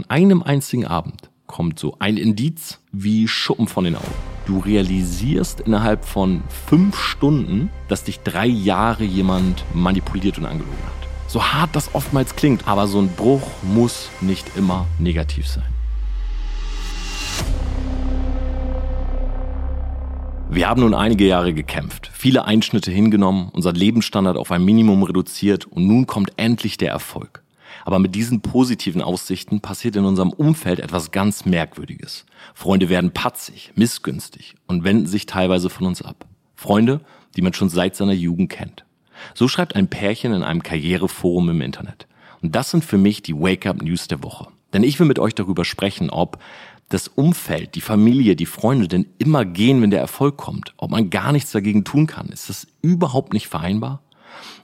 an einem einzigen Abend kommt so ein Indiz wie Schuppen von den Augen. Du realisierst innerhalb von fünf Stunden, dass dich drei Jahre jemand manipuliert und angelogen hat. So hart das oftmals klingt, aber so ein Bruch muss nicht immer negativ sein. Wir haben nun einige Jahre gekämpft, viele Einschnitte hingenommen, unser Lebensstandard auf ein Minimum reduziert und nun kommt endlich der Erfolg. Aber mit diesen positiven Aussichten passiert in unserem Umfeld etwas ganz Merkwürdiges. Freunde werden patzig, missgünstig und wenden sich teilweise von uns ab. Freunde, die man schon seit seiner Jugend kennt. So schreibt ein Pärchen in einem Karriereforum im Internet. Und das sind für mich die Wake-up-News der Woche. Denn ich will mit euch darüber sprechen, ob das Umfeld, die Familie, die Freunde denn immer gehen, wenn der Erfolg kommt, ob man gar nichts dagegen tun kann. Ist das überhaupt nicht vereinbar?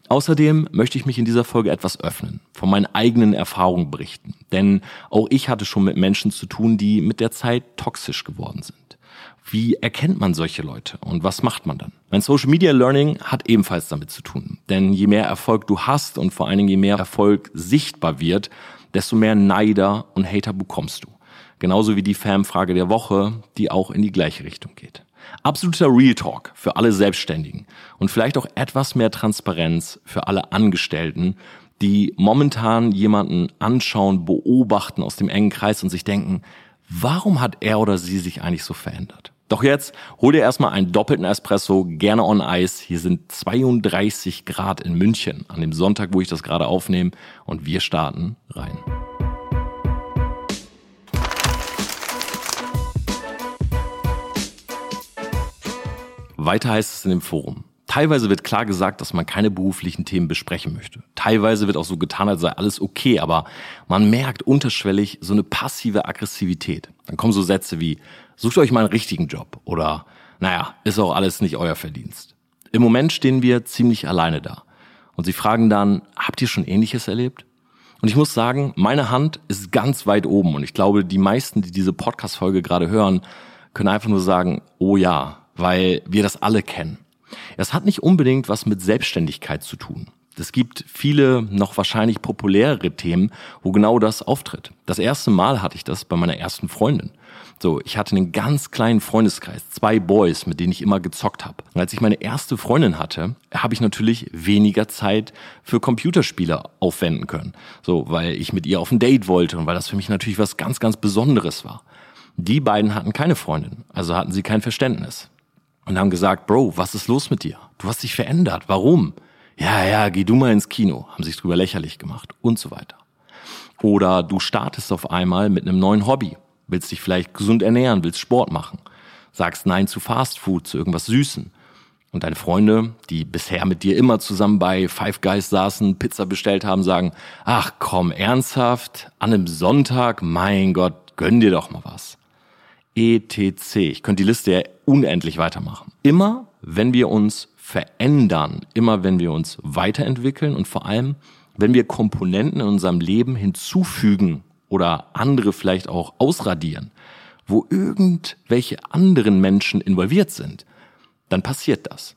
Außerdem möchte ich mich in dieser Folge etwas öffnen, von meinen eigenen Erfahrungen berichten. Denn auch ich hatte schon mit Menschen zu tun, die mit der Zeit toxisch geworden sind. Wie erkennt man solche Leute und was macht man dann? Mein Social Media Learning hat ebenfalls damit zu tun. Denn je mehr Erfolg du hast und vor allen Dingen je mehr Erfolg sichtbar wird, desto mehr Neider und Hater bekommst du. Genauso wie die Fanfrage der Woche, die auch in die gleiche Richtung geht. Absoluter Real Talk für alle Selbstständigen und vielleicht auch etwas mehr Transparenz für alle Angestellten, die momentan jemanden anschauen, beobachten aus dem engen Kreis und sich denken, warum hat er oder sie sich eigentlich so verändert? Doch jetzt hol dir erstmal einen doppelten Espresso, gerne on Eis. Hier sind 32 Grad in München an dem Sonntag, wo ich das gerade aufnehme und wir starten rein. Weiter heißt es in dem Forum. Teilweise wird klar gesagt, dass man keine beruflichen Themen besprechen möchte. Teilweise wird auch so getan, als sei alles okay, aber man merkt unterschwellig so eine passive Aggressivität. Dann kommen so Sätze wie, sucht euch mal einen richtigen Job oder, naja, ist auch alles nicht euer Verdienst. Im Moment stehen wir ziemlich alleine da. Und sie fragen dann, habt ihr schon ähnliches erlebt? Und ich muss sagen, meine Hand ist ganz weit oben und ich glaube, die meisten, die diese Podcast-Folge gerade hören, können einfach nur sagen, oh ja, weil wir das alle kennen. Es hat nicht unbedingt was mit Selbstständigkeit zu tun. Es gibt viele noch wahrscheinlich populärere Themen, wo genau das auftritt. Das erste Mal hatte ich das bei meiner ersten Freundin. So, ich hatte einen ganz kleinen Freundeskreis, zwei Boys, mit denen ich immer gezockt habe. Und als ich meine erste Freundin hatte, habe ich natürlich weniger Zeit für Computerspiele aufwenden können. So, weil ich mit ihr auf ein Date wollte und weil das für mich natürlich was ganz, ganz Besonderes war. Die beiden hatten keine Freundin, also hatten sie kein Verständnis und haben gesagt, Bro, was ist los mit dir? Du hast dich verändert. Warum? Ja, ja, geh du mal ins Kino. Haben sich drüber lächerlich gemacht und so weiter. Oder du startest auf einmal mit einem neuen Hobby. Willst dich vielleicht gesund ernähren, willst Sport machen. Sagst Nein zu Fast Food, zu irgendwas Süßen. Und deine Freunde, die bisher mit dir immer zusammen bei Five Guys saßen, Pizza bestellt haben, sagen, ach komm, ernsthaft, an einem Sonntag, mein Gott, gönn dir doch mal was etc. Ich könnte die Liste ja unendlich weitermachen. Immer, wenn wir uns verändern, immer wenn wir uns weiterentwickeln und vor allem, wenn wir Komponenten in unserem Leben hinzufügen oder andere vielleicht auch ausradieren, wo irgendwelche anderen Menschen involviert sind, dann passiert das.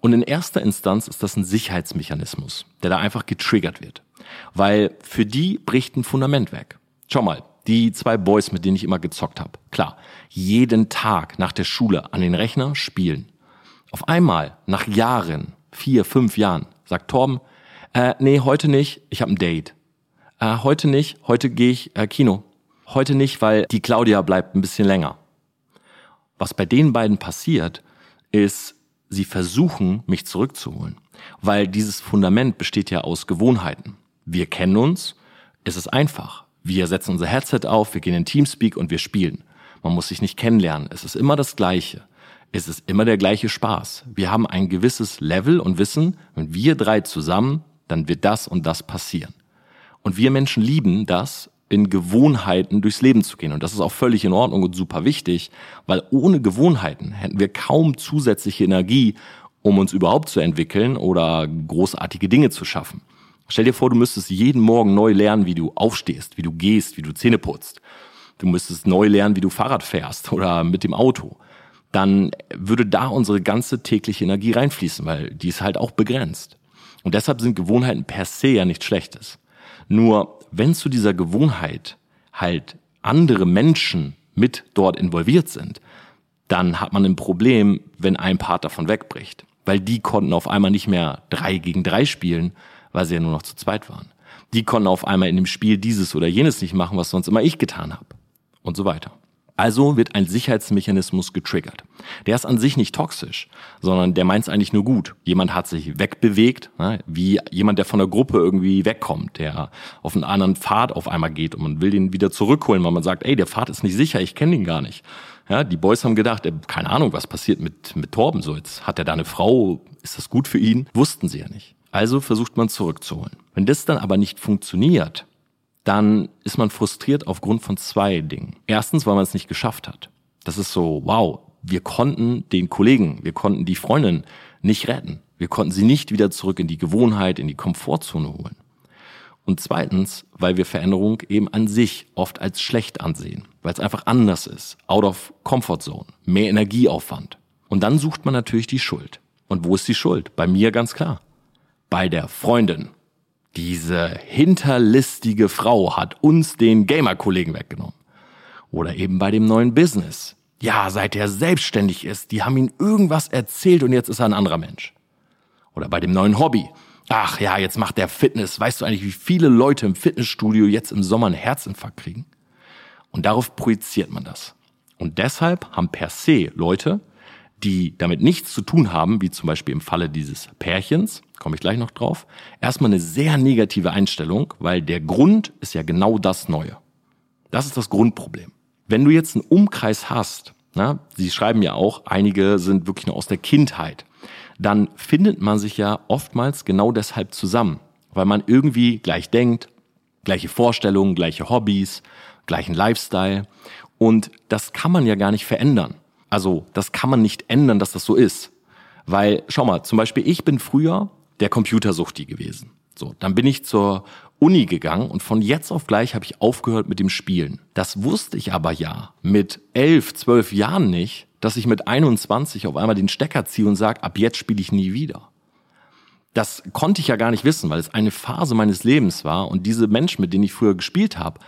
Und in erster Instanz ist das ein Sicherheitsmechanismus, der da einfach getriggert wird. Weil für die bricht ein Fundament weg. Schau mal, die zwei Boys, mit denen ich immer gezockt habe. Klar, jeden Tag nach der Schule an den Rechner spielen. Auf einmal, nach Jahren, vier, fünf Jahren, sagt Torben, äh, nee, heute nicht, ich habe ein Date. Äh, heute nicht, heute gehe ich äh, Kino. Heute nicht, weil die Claudia bleibt ein bisschen länger. Was bei den beiden passiert, ist, sie versuchen, mich zurückzuholen. Weil dieses Fundament besteht ja aus Gewohnheiten. Wir kennen uns, es ist einfach. Wir setzen unser Headset auf, wir gehen in Teamspeak und wir spielen. Man muss sich nicht kennenlernen. Es ist immer das Gleiche. Es ist immer der gleiche Spaß. Wir haben ein gewisses Level und wissen, wenn wir drei zusammen, dann wird das und das passieren. Und wir Menschen lieben das, in Gewohnheiten durchs Leben zu gehen. Und das ist auch völlig in Ordnung und super wichtig, weil ohne Gewohnheiten hätten wir kaum zusätzliche Energie, um uns überhaupt zu entwickeln oder großartige Dinge zu schaffen. Stell dir vor, du müsstest jeden Morgen neu lernen, wie du aufstehst, wie du gehst, wie du Zähne putzt. Du müsstest neu lernen, wie du Fahrrad fährst oder mit dem Auto. Dann würde da unsere ganze tägliche Energie reinfließen, weil die ist halt auch begrenzt. Und deshalb sind Gewohnheiten per se ja nichts Schlechtes. Nur wenn zu dieser Gewohnheit halt andere Menschen mit dort involviert sind, dann hat man ein Problem, wenn ein Part davon wegbricht. Weil die konnten auf einmal nicht mehr drei gegen drei spielen, weil sie ja nur noch zu zweit waren. Die konnten auf einmal in dem Spiel dieses oder jenes nicht machen, was sonst immer ich getan habe. Und so weiter. Also wird ein Sicherheitsmechanismus getriggert. Der ist an sich nicht toxisch, sondern der meint es eigentlich nur gut. Jemand hat sich wegbewegt, ne, wie jemand, der von der Gruppe irgendwie wegkommt, der auf einen anderen Pfad auf einmal geht und man will den wieder zurückholen, weil man sagt, ey, der Pfad ist nicht sicher, ich kenne den gar nicht. Ja, die Boys haben gedacht, ey, keine Ahnung, was passiert mit, mit Torben so. Jetzt hat er da eine Frau, ist das gut für ihn? Wussten sie ja nicht. Also versucht man zurückzuholen. Wenn das dann aber nicht funktioniert, dann ist man frustriert aufgrund von zwei Dingen. Erstens, weil man es nicht geschafft hat. Das ist so, wow, wir konnten den Kollegen, wir konnten die Freundin nicht retten. Wir konnten sie nicht wieder zurück in die Gewohnheit, in die Komfortzone holen. Und zweitens, weil wir Veränderung eben an sich oft als schlecht ansehen, weil es einfach anders ist, out of comfort zone, mehr Energieaufwand. Und dann sucht man natürlich die Schuld. Und wo ist die Schuld? Bei mir ganz klar. Bei der Freundin, diese hinterlistige Frau hat uns den Gamer-Kollegen weggenommen. Oder eben bei dem neuen Business. Ja, seit er selbstständig ist, die haben ihm irgendwas erzählt und jetzt ist er ein anderer Mensch. Oder bei dem neuen Hobby. Ach ja, jetzt macht der Fitness. Weißt du eigentlich, wie viele Leute im Fitnessstudio jetzt im Sommer einen Herzinfarkt kriegen? Und darauf projiziert man das. Und deshalb haben per se Leute, die damit nichts zu tun haben, wie zum Beispiel im Falle dieses Pärchens, komme ich gleich noch drauf, erstmal eine sehr negative Einstellung, weil der Grund ist ja genau das Neue. Das ist das Grundproblem. Wenn du jetzt einen Umkreis hast, na, sie schreiben ja auch, einige sind wirklich nur aus der Kindheit, dann findet man sich ja oftmals genau deshalb zusammen, weil man irgendwie gleich denkt, gleiche Vorstellungen, gleiche Hobbys, gleichen Lifestyle und das kann man ja gar nicht verändern. Also das kann man nicht ändern, dass das so ist. Weil, schau mal, zum Beispiel ich bin früher der Computersuchti gewesen. So, dann bin ich zur Uni gegangen und von jetzt auf gleich habe ich aufgehört mit dem Spielen. Das wusste ich aber ja mit elf, zwölf Jahren nicht, dass ich mit 21 auf einmal den Stecker ziehe und sage, ab jetzt spiele ich nie wieder. Das konnte ich ja gar nicht wissen, weil es eine Phase meines Lebens war und diese Menschen, mit denen ich früher gespielt habe,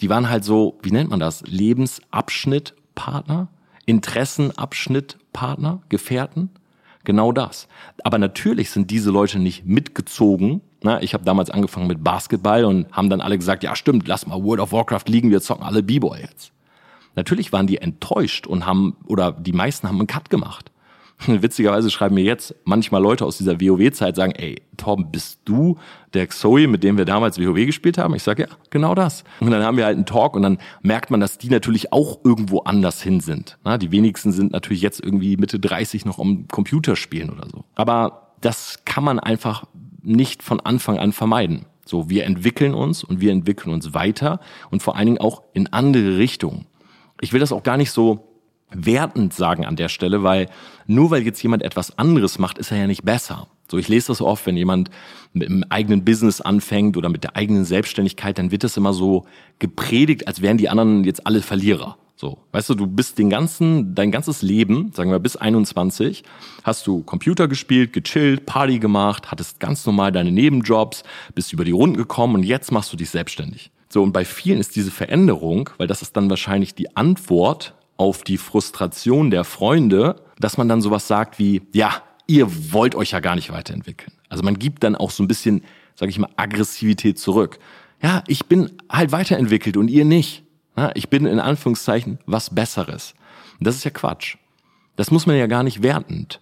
die waren halt so, wie nennt man das, Lebensabschnittpartner? Interessenabschnittpartner, Gefährten, genau das. Aber natürlich sind diese Leute nicht mitgezogen. Na, ich habe damals angefangen mit Basketball und haben dann alle gesagt, ja stimmt, lass mal World of Warcraft liegen, wir zocken alle B-Boy jetzt. Natürlich waren die enttäuscht und haben, oder die meisten haben einen Cut gemacht. Witzigerweise schreiben mir jetzt manchmal Leute aus dieser WoW-Zeit, sagen, ey, Torben, bist du der Zoe, mit dem wir damals WoW gespielt haben? Ich sage, ja, genau das. Und dann haben wir halt einen Talk und dann merkt man, dass die natürlich auch irgendwo anders hin sind. Na, die wenigsten sind natürlich jetzt irgendwie Mitte 30 noch am Computer spielen oder so. Aber das kann man einfach nicht von Anfang an vermeiden. So, wir entwickeln uns und wir entwickeln uns weiter und vor allen Dingen auch in andere Richtungen. Ich will das auch gar nicht so wertend sagen an der Stelle, weil nur weil jetzt jemand etwas anderes macht, ist er ja nicht besser. So, ich lese das so oft, wenn jemand mit einem eigenen Business anfängt oder mit der eigenen Selbstständigkeit, dann wird das immer so gepredigt, als wären die anderen jetzt alle Verlierer. So, weißt du, du bist den ganzen, dein ganzes Leben, sagen wir bis 21, hast du Computer gespielt, gechillt, Party gemacht, hattest ganz normal deine Nebenjobs, bist über die Runden gekommen und jetzt machst du dich selbstständig. So, und bei vielen ist diese Veränderung, weil das ist dann wahrscheinlich die Antwort auf die Frustration der Freunde, dass man dann sowas sagt wie, ja, ihr wollt euch ja gar nicht weiterentwickeln. Also man gibt dann auch so ein bisschen, sage ich mal, Aggressivität zurück. Ja, ich bin halt weiterentwickelt und ihr nicht. Ich bin in Anführungszeichen was Besseres. Und das ist ja Quatsch. Das muss man ja gar nicht wertend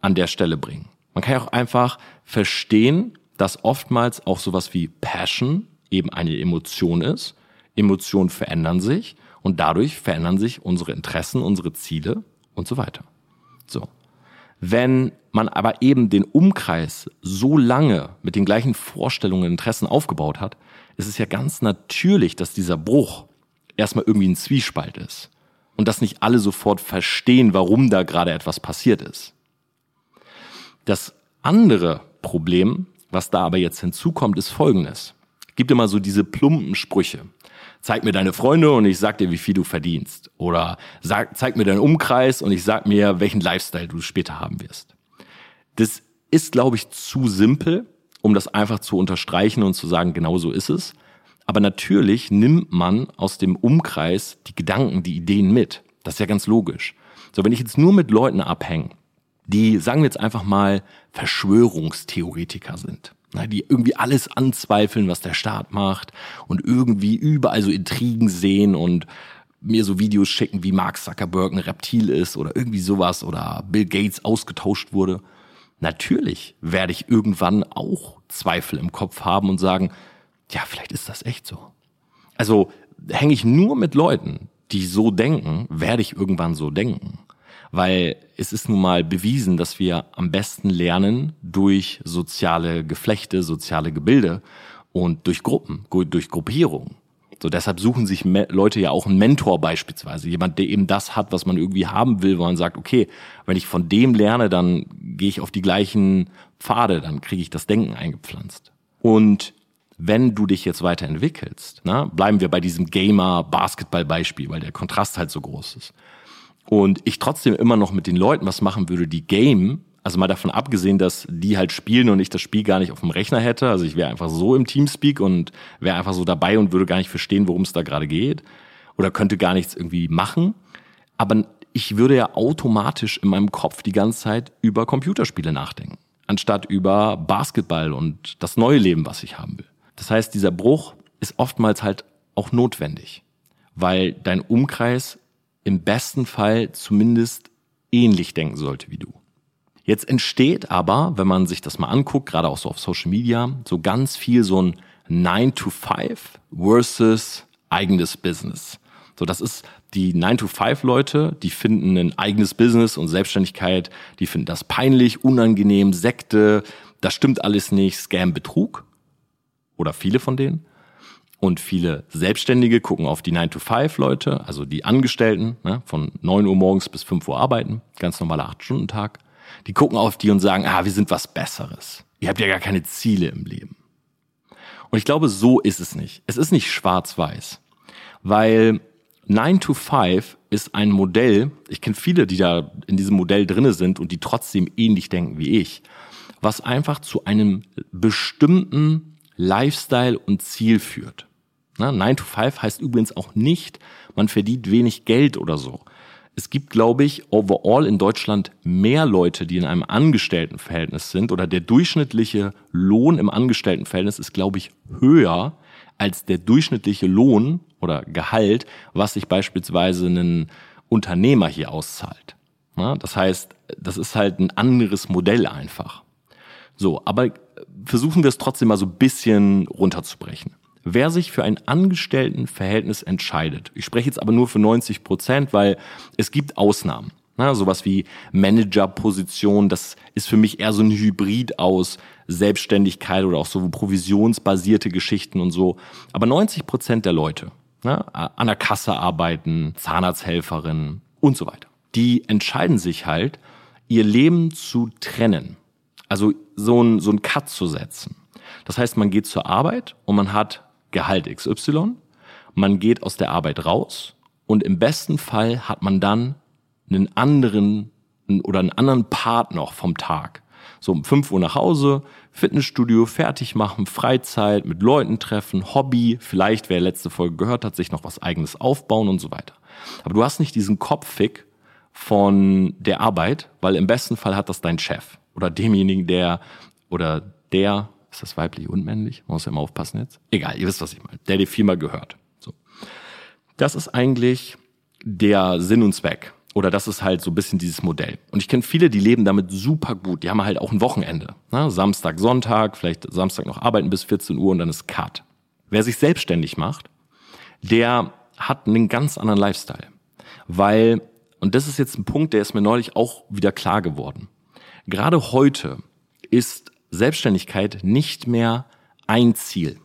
an der Stelle bringen. Man kann ja auch einfach verstehen, dass oftmals auch sowas wie Passion eben eine Emotion ist. Emotionen verändern sich und dadurch verändern sich unsere Interessen, unsere Ziele und so weiter. So. Wenn man aber eben den Umkreis so lange mit den gleichen Vorstellungen und Interessen aufgebaut hat, ist es ja ganz natürlich, dass dieser Bruch erstmal irgendwie ein Zwiespalt ist. Und dass nicht alle sofort verstehen, warum da gerade etwas passiert ist. Das andere Problem, was da aber jetzt hinzukommt, ist folgendes. Es gibt immer so diese plumpen Sprüche zeig mir deine Freunde und ich sag dir, wie viel du verdienst. Oder sag, zeig mir deinen Umkreis und ich sag mir, welchen Lifestyle du später haben wirst. Das ist, glaube ich, zu simpel, um das einfach zu unterstreichen und zu sagen, genau so ist es. Aber natürlich nimmt man aus dem Umkreis die Gedanken, die Ideen mit. Das ist ja ganz logisch. So, wenn ich jetzt nur mit Leuten abhänge, die, sagen wir jetzt einfach mal, Verschwörungstheoretiker sind, die irgendwie alles anzweifeln, was der Staat macht und irgendwie überall so Intrigen sehen und mir so Videos schicken, wie Mark Zuckerberg ein Reptil ist oder irgendwie sowas oder Bill Gates ausgetauscht wurde. Natürlich werde ich irgendwann auch Zweifel im Kopf haben und sagen, ja, vielleicht ist das echt so. Also hänge ich nur mit Leuten, die so denken, werde ich irgendwann so denken. Weil es ist nun mal bewiesen, dass wir am besten lernen durch soziale Geflechte, soziale Gebilde und durch Gruppen, durch Gruppierungen. So, deshalb suchen sich Leute ja auch einen Mentor beispielsweise. Jemand, der eben das hat, was man irgendwie haben will, wo man sagt, okay, wenn ich von dem lerne, dann gehe ich auf die gleichen Pfade, dann kriege ich das Denken eingepflanzt. Und wenn du dich jetzt weiterentwickelst, na, bleiben wir bei diesem Gamer-Basketball-Beispiel, weil der Kontrast halt so groß ist. Und ich trotzdem immer noch mit den Leuten was machen würde, die game, also mal davon abgesehen, dass die halt spielen und ich das Spiel gar nicht auf dem Rechner hätte. Also ich wäre einfach so im Teamspeak und wäre einfach so dabei und würde gar nicht verstehen, worum es da gerade geht. Oder könnte gar nichts irgendwie machen. Aber ich würde ja automatisch in meinem Kopf die ganze Zeit über Computerspiele nachdenken, anstatt über Basketball und das neue Leben, was ich haben will. Das heißt, dieser Bruch ist oftmals halt auch notwendig, weil dein Umkreis im besten Fall zumindest ähnlich denken sollte wie du. Jetzt entsteht aber, wenn man sich das mal anguckt, gerade auch so auf Social Media, so ganz viel so ein 9 to 5 versus eigenes Business. So, das ist die 9 to 5 Leute, die finden ein eigenes Business und Selbstständigkeit, die finden das peinlich, unangenehm, Sekte, das stimmt alles nicht, Scam, Betrug. Oder viele von denen. Und viele Selbstständige gucken auf die 9-to-5-Leute, also die Angestellten, ne, von 9 Uhr morgens bis 5 Uhr arbeiten, ganz normaler 8-Stunden-Tag. Die gucken auf die und sagen, ah, wir sind was Besseres. Ihr habt ja gar keine Ziele im Leben. Und ich glaube, so ist es nicht. Es ist nicht schwarz-weiß. Weil 9 to 5 ist ein Modell, ich kenne viele, die da in diesem Modell drinne sind und die trotzdem ähnlich denken wie ich, was einfach zu einem bestimmten Lifestyle und Ziel führt. Na, 9 to 5 heißt übrigens auch nicht, man verdient wenig Geld oder so. Es gibt, glaube ich, overall in Deutschland mehr Leute, die in einem Angestelltenverhältnis sind oder der durchschnittliche Lohn im Angestelltenverhältnis ist, glaube ich, höher als der durchschnittliche Lohn oder Gehalt, was sich beispielsweise ein Unternehmer hier auszahlt. Na, das heißt, das ist halt ein anderes Modell einfach. So, aber versuchen wir es trotzdem mal so ein bisschen runterzubrechen. Wer sich für ein Angestelltenverhältnis entscheidet, ich spreche jetzt aber nur für 90 Prozent, weil es gibt Ausnahmen. Na, sowas wie Managerposition, das ist für mich eher so ein Hybrid aus Selbstständigkeit oder auch so provisionsbasierte Geschichten und so. Aber 90 Prozent der Leute, na, an der Kasse arbeiten, Zahnarzthelferin und so weiter, die entscheiden sich halt, ihr Leben zu trennen. Also so ein, so ein Cut zu setzen. Das heißt, man geht zur Arbeit und man hat Gehalt XY, man geht aus der Arbeit raus und im besten Fall hat man dann einen anderen oder einen anderen Part noch vom Tag. So um 5 Uhr nach Hause, Fitnessstudio fertig machen, Freizeit, mit Leuten treffen, Hobby, vielleicht, wer letzte Folge gehört hat, sich noch was eigenes aufbauen und so weiter. Aber du hast nicht diesen Kopffick von der Arbeit, weil im besten Fall hat das dein Chef oder demjenigen, der oder der, ist das weiblich und männlich? Man muss ja immer aufpassen jetzt. Egal, ihr wisst, was ich meine. Der die Firma gehört. So. Das ist eigentlich der Sinn und Zweck. Oder das ist halt so ein bisschen dieses Modell. Und ich kenne viele, die leben damit super gut. Die haben halt auch ein Wochenende. Ne? Samstag, Sonntag, vielleicht Samstag noch arbeiten bis 14 Uhr und dann ist Cut. Wer sich selbstständig macht, der hat einen ganz anderen Lifestyle. Weil, und das ist jetzt ein Punkt, der ist mir neulich auch wieder klar geworden. Gerade heute ist Selbstständigkeit nicht mehr ein Ziel.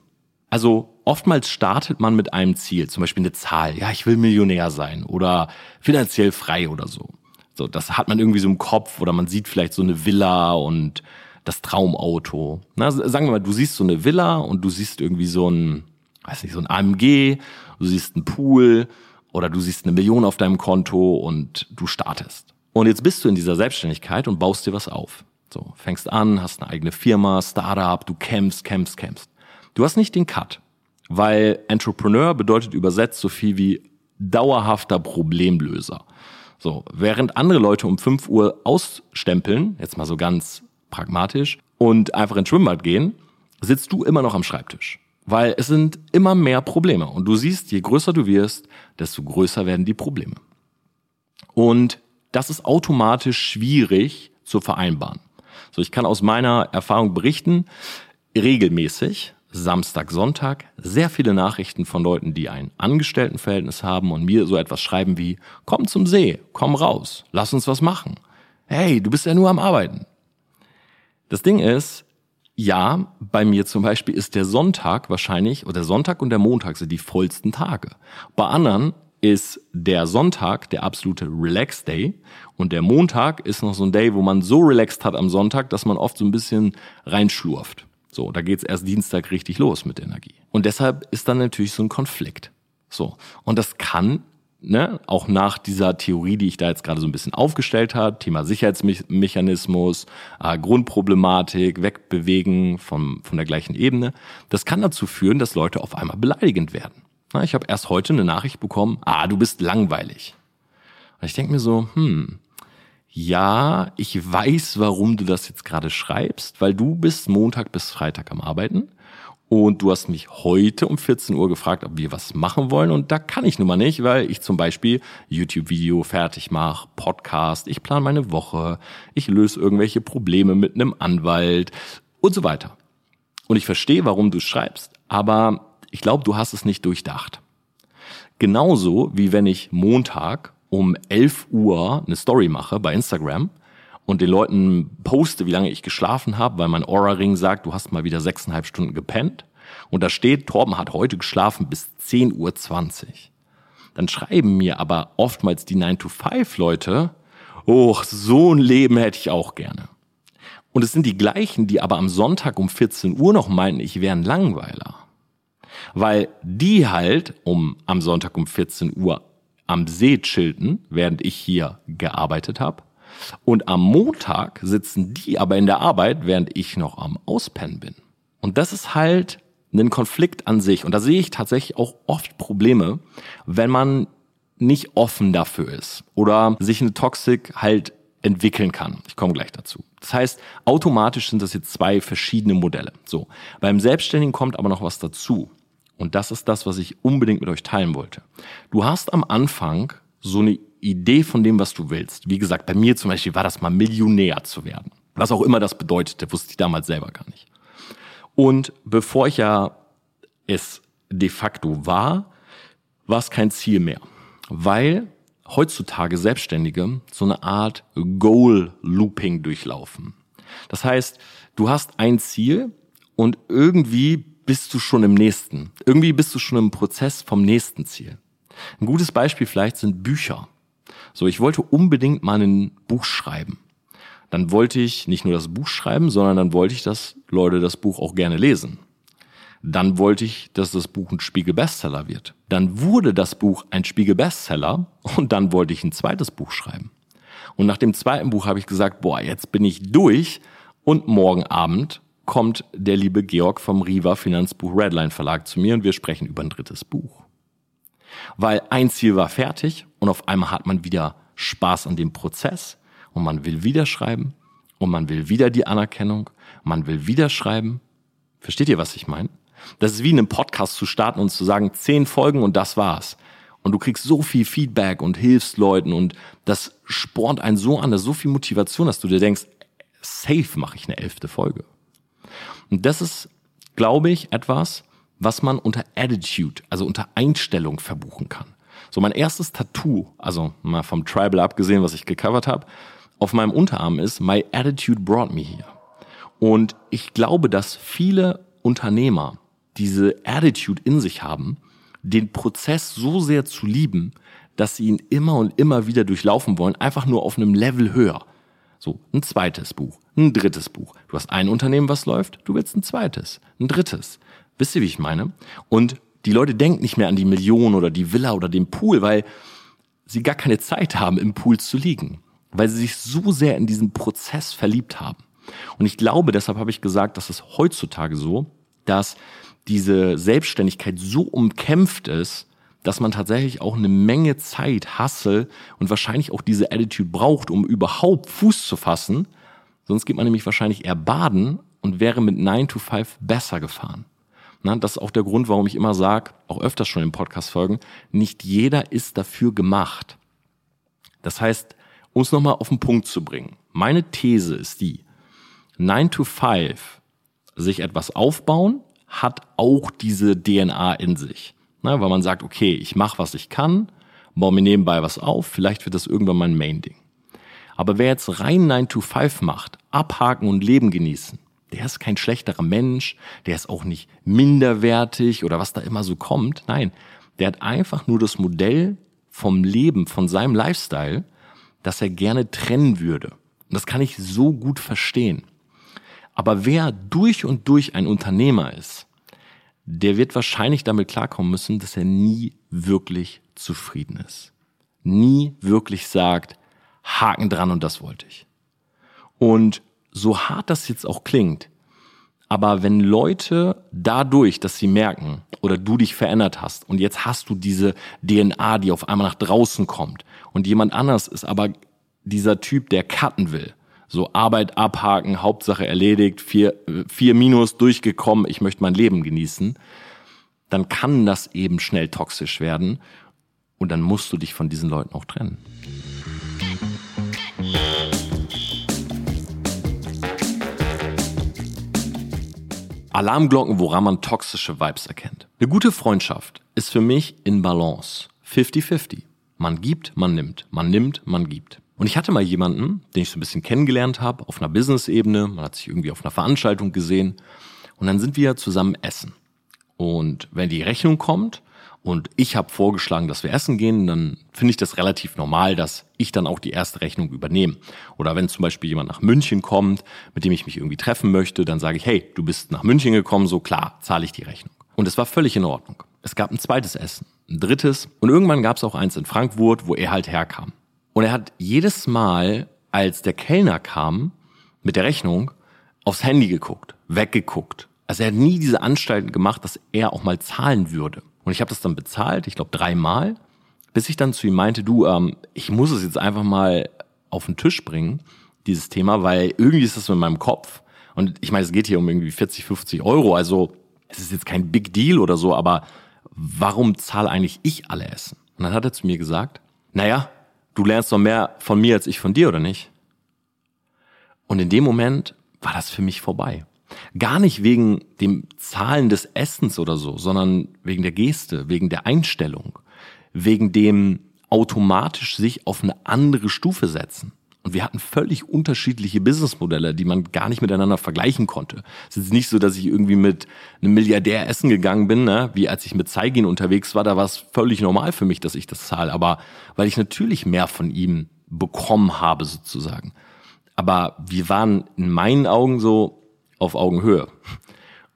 Also oftmals startet man mit einem Ziel, zum Beispiel eine Zahl. Ja, ich will Millionär sein oder finanziell frei oder so. So, das hat man irgendwie so im Kopf oder man sieht vielleicht so eine Villa und das Traumauto. Na, sagen wir mal, du siehst so eine Villa und du siehst irgendwie so ein, weiß nicht, so ein AMG, du siehst einen Pool oder du siehst eine Million auf deinem Konto und du startest. Und jetzt bist du in dieser Selbstständigkeit und baust dir was auf. So, fängst an, hast eine eigene Firma, Startup, du kämpfst, kämpfst, kämpfst. Du hast nicht den Cut, weil Entrepreneur bedeutet übersetzt so viel wie dauerhafter Problemlöser. So, während andere Leute um 5 Uhr ausstempeln, jetzt mal so ganz pragmatisch, und einfach ins Schwimmbad gehen, sitzt du immer noch am Schreibtisch. Weil es sind immer mehr Probleme. Und du siehst, je größer du wirst, desto größer werden die Probleme. Und das ist automatisch schwierig zu vereinbaren. So, ich kann aus meiner Erfahrung berichten, regelmäßig, Samstag, Sonntag, sehr viele Nachrichten von Leuten, die ein Angestelltenverhältnis haben und mir so etwas schreiben wie, komm zum See, komm raus, lass uns was machen. Hey, du bist ja nur am Arbeiten. Das Ding ist, ja, bei mir zum Beispiel ist der Sonntag wahrscheinlich, oder der Sonntag und der Montag sind die vollsten Tage. Bei anderen ist der Sonntag der absolute Relax Day und der Montag ist noch so ein Day, wo man so relaxed hat am Sonntag, dass man oft so ein bisschen reinschlurft. So, da geht's erst Dienstag richtig los mit Energie. Und deshalb ist dann natürlich so ein Konflikt. So, und das kann ne, auch nach dieser Theorie, die ich da jetzt gerade so ein bisschen aufgestellt habe, Thema Sicherheitsmechanismus, äh, Grundproblematik, wegbewegen von, von der gleichen Ebene, das kann dazu führen, dass Leute auf einmal beleidigend werden. Ich habe erst heute eine Nachricht bekommen, ah, du bist langweilig. Und ich denke mir so, hm, ja, ich weiß, warum du das jetzt gerade schreibst, weil du bist Montag bis Freitag am Arbeiten und du hast mich heute um 14 Uhr gefragt, ob wir was machen wollen und da kann ich nun mal nicht, weil ich zum Beispiel YouTube-Video fertig mache, Podcast, ich plane meine Woche, ich löse irgendwelche Probleme mit einem Anwalt und so weiter. Und ich verstehe, warum du schreibst, aber ich glaube, du hast es nicht durchdacht. Genauso wie wenn ich Montag um 11 Uhr eine Story mache bei Instagram und den Leuten poste, wie lange ich geschlafen habe, weil mein Aura-Ring sagt, du hast mal wieder sechseinhalb Stunden gepennt. Und da steht, Torben hat heute geschlafen bis 10.20 Uhr. Dann schreiben mir aber oftmals die 9-to-5-Leute, oh, so ein Leben hätte ich auch gerne. Und es sind die gleichen, die aber am Sonntag um 14 Uhr noch meinten, ich wäre ein Langweiler weil die halt um am Sonntag um 14 Uhr am See chillten, während ich hier gearbeitet habe. Und am Montag sitzen die aber in der Arbeit, während ich noch am Auspennen bin. Und das ist halt ein Konflikt an sich. Und da sehe ich tatsächlich auch oft Probleme, wenn man nicht offen dafür ist oder sich eine Toxik halt entwickeln kann. Ich komme gleich dazu. Das heißt, automatisch sind das jetzt zwei verschiedene Modelle. So. Beim Selbstständigen kommt aber noch was dazu. Und das ist das, was ich unbedingt mit euch teilen wollte. Du hast am Anfang so eine Idee von dem, was du willst. Wie gesagt, bei mir zum Beispiel war das mal Millionär zu werden. Was auch immer das bedeutete, wusste ich damals selber gar nicht. Und bevor ich ja es de facto war, war es kein Ziel mehr. Weil heutzutage Selbstständige so eine Art Goal-Looping durchlaufen. Das heißt, du hast ein Ziel und irgendwie bist du schon im nächsten. Irgendwie bist du schon im Prozess vom nächsten Ziel. Ein gutes Beispiel vielleicht sind Bücher. So, ich wollte unbedingt mal ein Buch schreiben. Dann wollte ich nicht nur das Buch schreiben, sondern dann wollte ich, dass Leute das Buch auch gerne lesen. Dann wollte ich, dass das Buch ein Spiegel-Bestseller wird. Dann wurde das Buch ein Spiegel-Bestseller und dann wollte ich ein zweites Buch schreiben. Und nach dem zweiten Buch habe ich gesagt, boah, jetzt bin ich durch und morgen Abend kommt der liebe Georg vom Riva Finanzbuch Redline Verlag zu mir und wir sprechen über ein drittes Buch. Weil ein Ziel war fertig und auf einmal hat man wieder Spaß an dem Prozess und man will wieder schreiben und man will wieder die Anerkennung, man will wieder schreiben. Versteht ihr, was ich meine? Das ist wie in einem Podcast zu starten und zu sagen, zehn Folgen und das war's. Und du kriegst so viel Feedback und hilfst Leuten und das spornt einen so an, dass so viel Motivation, dass du dir denkst, safe mache ich eine elfte Folge. Und das ist, glaube ich, etwas, was man unter Attitude, also unter Einstellung verbuchen kann. So mein erstes Tattoo, also mal vom Tribal abgesehen, was ich gecovert habe, auf meinem Unterarm ist My Attitude Brought Me Here. Und ich glaube, dass viele Unternehmer diese Attitude in sich haben, den Prozess so sehr zu lieben, dass sie ihn immer und immer wieder durchlaufen wollen, einfach nur auf einem Level höher. So, ein zweites Buch, ein drittes Buch. Du hast ein Unternehmen, was läuft, du willst ein zweites, ein drittes. Wisst ihr, wie ich meine? Und die Leute denken nicht mehr an die Million oder die Villa oder den Pool, weil sie gar keine Zeit haben, im Pool zu liegen. Weil sie sich so sehr in diesen Prozess verliebt haben. Und ich glaube, deshalb habe ich gesagt, dass es heutzutage so, dass diese Selbstständigkeit so umkämpft ist, dass man tatsächlich auch eine Menge Zeit, Hassel und wahrscheinlich auch diese Attitude braucht, um überhaupt Fuß zu fassen. Sonst geht man nämlich wahrscheinlich eher baden und wäre mit 9 to 5 besser gefahren. Na, das ist auch der Grund, warum ich immer sage, auch öfters schon in Podcast-Folgen, nicht jeder ist dafür gemacht. Das heißt, um es nochmal auf den Punkt zu bringen, meine These ist die, 9 to 5, sich etwas aufbauen, hat auch diese DNA in sich. Na, weil man sagt, okay, ich mache, was ich kann, baue mir nebenbei was auf, vielleicht wird das irgendwann mein Main-Ding. Aber wer jetzt rein 9 to 5 macht, abhaken und Leben genießen, der ist kein schlechterer Mensch, der ist auch nicht minderwertig oder was da immer so kommt. Nein, der hat einfach nur das Modell vom Leben, von seinem Lifestyle, das er gerne trennen würde. Und das kann ich so gut verstehen. Aber wer durch und durch ein Unternehmer ist, der wird wahrscheinlich damit klarkommen müssen, dass er nie wirklich zufrieden ist. Nie wirklich sagt, Haken dran und das wollte ich. Und so hart das jetzt auch klingt, aber wenn Leute dadurch, dass sie merken oder du dich verändert hast und jetzt hast du diese DNA, die auf einmal nach draußen kommt und jemand anders ist aber dieser Typ, der cutten will, so Arbeit abhaken, Hauptsache erledigt, vier, vier Minus durchgekommen, ich möchte mein Leben genießen, dann kann das eben schnell toxisch werden und dann musst du dich von diesen Leuten auch trennen. Alarmglocken, woran man toxische Vibes erkennt. Eine gute Freundschaft ist für mich in Balance. 50-50. Man gibt, man nimmt. Man nimmt, man gibt. Und ich hatte mal jemanden, den ich so ein bisschen kennengelernt habe, auf einer Business-Ebene. Man hat sich irgendwie auf einer Veranstaltung gesehen. Und dann sind wir zusammen essen. Und wenn die Rechnung kommt, und ich habe vorgeschlagen, dass wir essen gehen, dann finde ich das relativ normal, dass ich dann auch die erste Rechnung übernehme. Oder wenn zum Beispiel jemand nach München kommt, mit dem ich mich irgendwie treffen möchte, dann sage ich, hey, du bist nach München gekommen, so klar, zahle ich die Rechnung. Und es war völlig in Ordnung. Es gab ein zweites Essen, ein drittes und irgendwann gab es auch eins in Frankfurt, wo er halt herkam. Und er hat jedes Mal, als der Kellner kam mit der Rechnung, aufs Handy geguckt, weggeguckt. Also er hat nie diese Anstalten gemacht, dass er auch mal zahlen würde. Und ich habe das dann bezahlt, ich glaube dreimal, bis ich dann zu ihm meinte, du, ähm, ich muss es jetzt einfach mal auf den Tisch bringen, dieses Thema, weil irgendwie ist das in meinem Kopf. Und ich meine, es geht hier um irgendwie 40, 50 Euro, also es ist jetzt kein Big Deal oder so, aber warum zahle eigentlich ich alle Essen? Und dann hat er zu mir gesagt, naja, du lernst doch mehr von mir als ich von dir, oder nicht? Und in dem Moment war das für mich vorbei. Gar nicht wegen dem Zahlen des Essens oder so, sondern wegen der Geste, wegen der Einstellung, wegen dem automatisch sich auf eine andere Stufe setzen. Und wir hatten völlig unterschiedliche Businessmodelle, die man gar nicht miteinander vergleichen konnte. Es ist nicht so, dass ich irgendwie mit einem Milliardär essen gegangen bin, ne? wie als ich mit Zeigin unterwegs war, da war es völlig normal für mich, dass ich das zahle. Aber weil ich natürlich mehr von ihm bekommen habe sozusagen. Aber wir waren in meinen Augen so, auf Augenhöhe.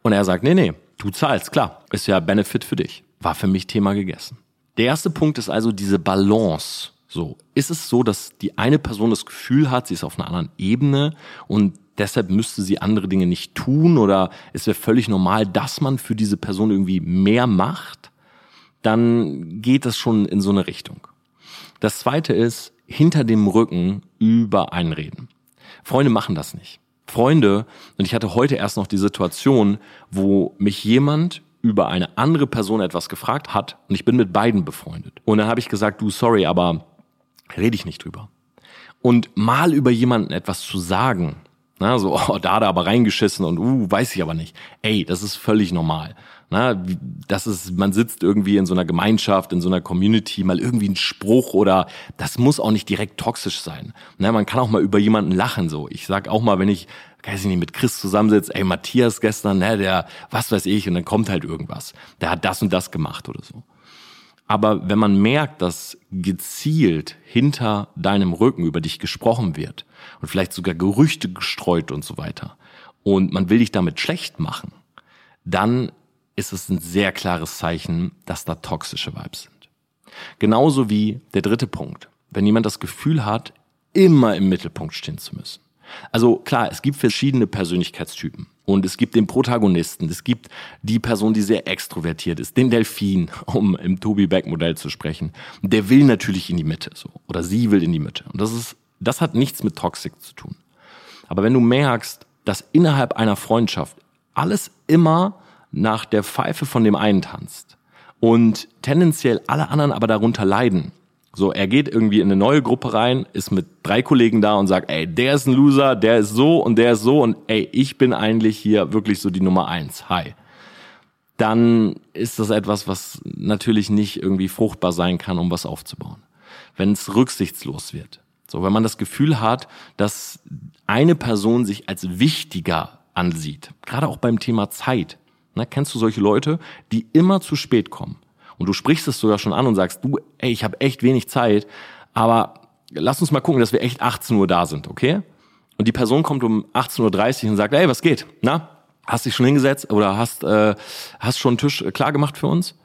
Und er sagt, nee, nee, du zahlst, klar, ist ja Benefit für dich. War für mich Thema gegessen. Der erste Punkt ist also diese Balance. So, ist es so, dass die eine Person das Gefühl hat, sie ist auf einer anderen Ebene und deshalb müsste sie andere Dinge nicht tun oder es wäre völlig normal, dass man für diese Person irgendwie mehr macht, dann geht das schon in so eine Richtung. Das zweite ist, hinter dem Rücken über einreden. Freunde machen das nicht. Freunde, und ich hatte heute erst noch die Situation, wo mich jemand über eine andere Person etwas gefragt hat und ich bin mit beiden befreundet. Und dann habe ich gesagt, du, sorry, aber rede ich nicht drüber. Und mal über jemanden etwas zu sagen, na, so, oh, da hat er aber reingeschissen und uh, weiß ich aber nicht. Ey, das ist völlig normal. Na, das ist, man sitzt irgendwie in so einer Gemeinschaft, in so einer Community, mal irgendwie ein Spruch oder das muss auch nicht direkt toxisch sein. Na, man kann auch mal über jemanden lachen, so. Ich sag auch mal, wenn ich, weiß ich nicht, mit Chris zusammensitze, ey, Matthias gestern, ne, der, was weiß ich, und dann kommt halt irgendwas. Der hat das und das gemacht oder so. Aber wenn man merkt, dass gezielt hinter deinem Rücken über dich gesprochen wird und vielleicht sogar Gerüchte gestreut und so weiter und man will dich damit schlecht machen, dann ist es ein sehr klares Zeichen, dass da toxische Vibes sind. Genauso wie der dritte Punkt. Wenn jemand das Gefühl hat, immer im Mittelpunkt stehen zu müssen. Also klar, es gibt verschiedene Persönlichkeitstypen. Und es gibt den Protagonisten, es gibt die Person, die sehr extrovertiert ist, den Delfin, um im Toby Beck Modell zu sprechen. Der will natürlich in die Mitte, so. Oder sie will in die Mitte. Und das ist, das hat nichts mit Toxic zu tun. Aber wenn du merkst, dass innerhalb einer Freundschaft alles immer nach der Pfeife von dem einen tanzt und tendenziell alle anderen aber darunter leiden, so, er geht irgendwie in eine neue Gruppe rein, ist mit drei Kollegen da und sagt, ey, der ist ein Loser, der ist so und der ist so und ey, ich bin eigentlich hier wirklich so die Nummer eins. Hi. Dann ist das etwas, was natürlich nicht irgendwie fruchtbar sein kann, um was aufzubauen. Wenn es rücksichtslos wird. So, wenn man das Gefühl hat, dass eine Person sich als wichtiger ansieht, gerade auch beim Thema Zeit. Ne, kennst du solche Leute, die immer zu spät kommen? und du sprichst es sogar schon an und sagst, du, ey, ich habe echt wenig Zeit, aber lass uns mal gucken, dass wir echt 18 Uhr da sind, okay? Und die Person kommt um 18.30 Uhr und sagt, ey, was geht? Na, hast dich schon hingesetzt oder hast, äh, hast schon einen Tisch klar gemacht für uns?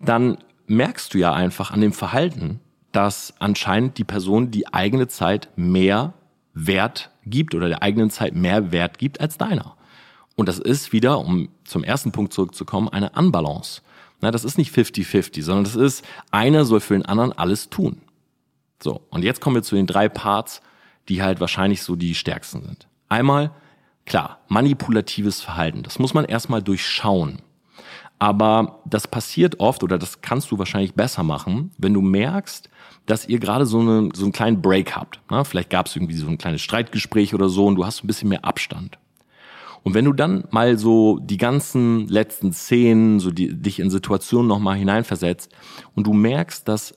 Dann merkst du ja einfach an dem Verhalten, dass anscheinend die Person die eigene Zeit mehr Wert gibt oder der eigenen Zeit mehr Wert gibt als deiner. Und das ist wieder, um zum ersten Punkt zurückzukommen, eine Unbalance. Na, das ist nicht 50-50, sondern das ist, einer soll für den anderen alles tun. So, und jetzt kommen wir zu den drei Parts, die halt wahrscheinlich so die stärksten sind. Einmal, klar, manipulatives Verhalten. Das muss man erstmal durchschauen. Aber das passiert oft oder das kannst du wahrscheinlich besser machen, wenn du merkst, dass ihr gerade so, eine, so einen kleinen Break habt. Na, vielleicht gab es irgendwie so ein kleines Streitgespräch oder so und du hast ein bisschen mehr Abstand. Und wenn du dann mal so die ganzen letzten Szenen, so die, dich in Situationen nochmal hineinversetzt und du merkst, dass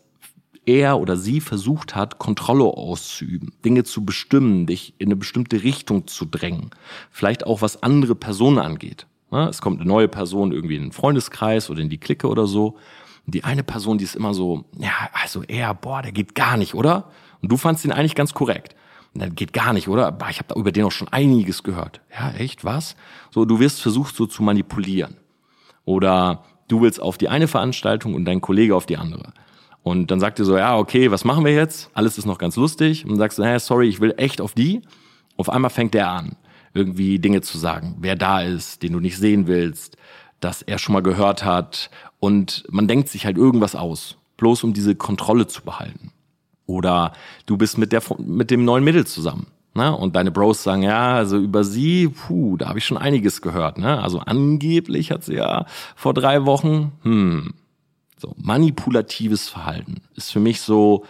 er oder sie versucht hat, Kontrolle auszuüben, Dinge zu bestimmen, dich in eine bestimmte Richtung zu drängen, vielleicht auch was andere Personen angeht. Es kommt eine neue Person irgendwie in den Freundeskreis oder in die Clique oder so. Die eine Person, die ist immer so, ja, also er, boah, der geht gar nicht, oder? Und du fandst ihn eigentlich ganz korrekt. Das geht gar nicht, oder? Ich habe über den auch schon einiges gehört. Ja, echt, was? So, du wirst versucht, so zu manipulieren. Oder du willst auf die eine Veranstaltung und dein Kollege auf die andere. Und dann sagt er so, ja, okay, was machen wir jetzt? Alles ist noch ganz lustig. Und dann sagst du, naja, sorry, ich will echt auf die. Auf einmal fängt der an, irgendwie Dinge zu sagen. Wer da ist, den du nicht sehen willst, dass er schon mal gehört hat. Und man denkt sich halt irgendwas aus. Bloß um diese Kontrolle zu behalten. Oder du bist mit, der, mit dem neuen Mädel zusammen. Ne? Und deine Bros sagen, ja, also über sie, puh, da habe ich schon einiges gehört. Ne? Also angeblich hat sie ja vor drei Wochen, hm, so manipulatives Verhalten ist für mich so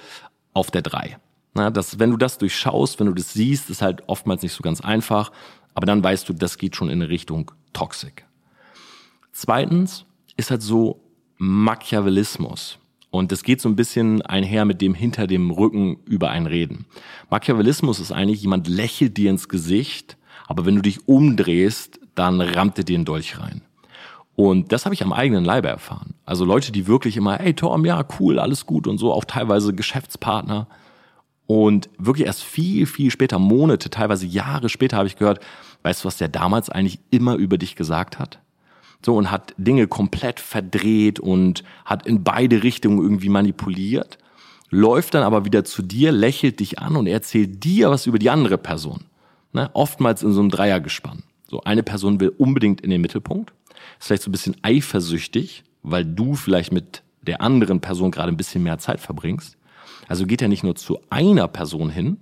auf der drei. Ne? Das, wenn du das durchschaust, wenn du das siehst, ist halt oftmals nicht so ganz einfach, aber dann weißt du, das geht schon in Richtung Toxic. Zweitens ist halt so Machiavellismus. Und das geht so ein bisschen einher mit dem hinter dem Rücken über ein Reden. Machiavellismus ist eigentlich, jemand lächelt dir ins Gesicht, aber wenn du dich umdrehst, dann rammt er dir einen Dolch rein. Und das habe ich am eigenen Leibe erfahren. Also Leute, die wirklich immer, hey Tom, ja, cool, alles gut und so, auch teilweise Geschäftspartner. Und wirklich erst viel, viel später, Monate, teilweise Jahre später habe ich gehört, weißt du, was der damals eigentlich immer über dich gesagt hat? So und hat Dinge komplett verdreht und hat in beide Richtungen irgendwie manipuliert, läuft dann aber wieder zu dir, lächelt dich an und erzählt dir was über die andere Person. Ne? Oftmals in so einem Dreiergespann. So eine Person will unbedingt in den Mittelpunkt, ist vielleicht so ein bisschen eifersüchtig, weil du vielleicht mit der anderen Person gerade ein bisschen mehr Zeit verbringst. Also geht er nicht nur zu einer Person hin,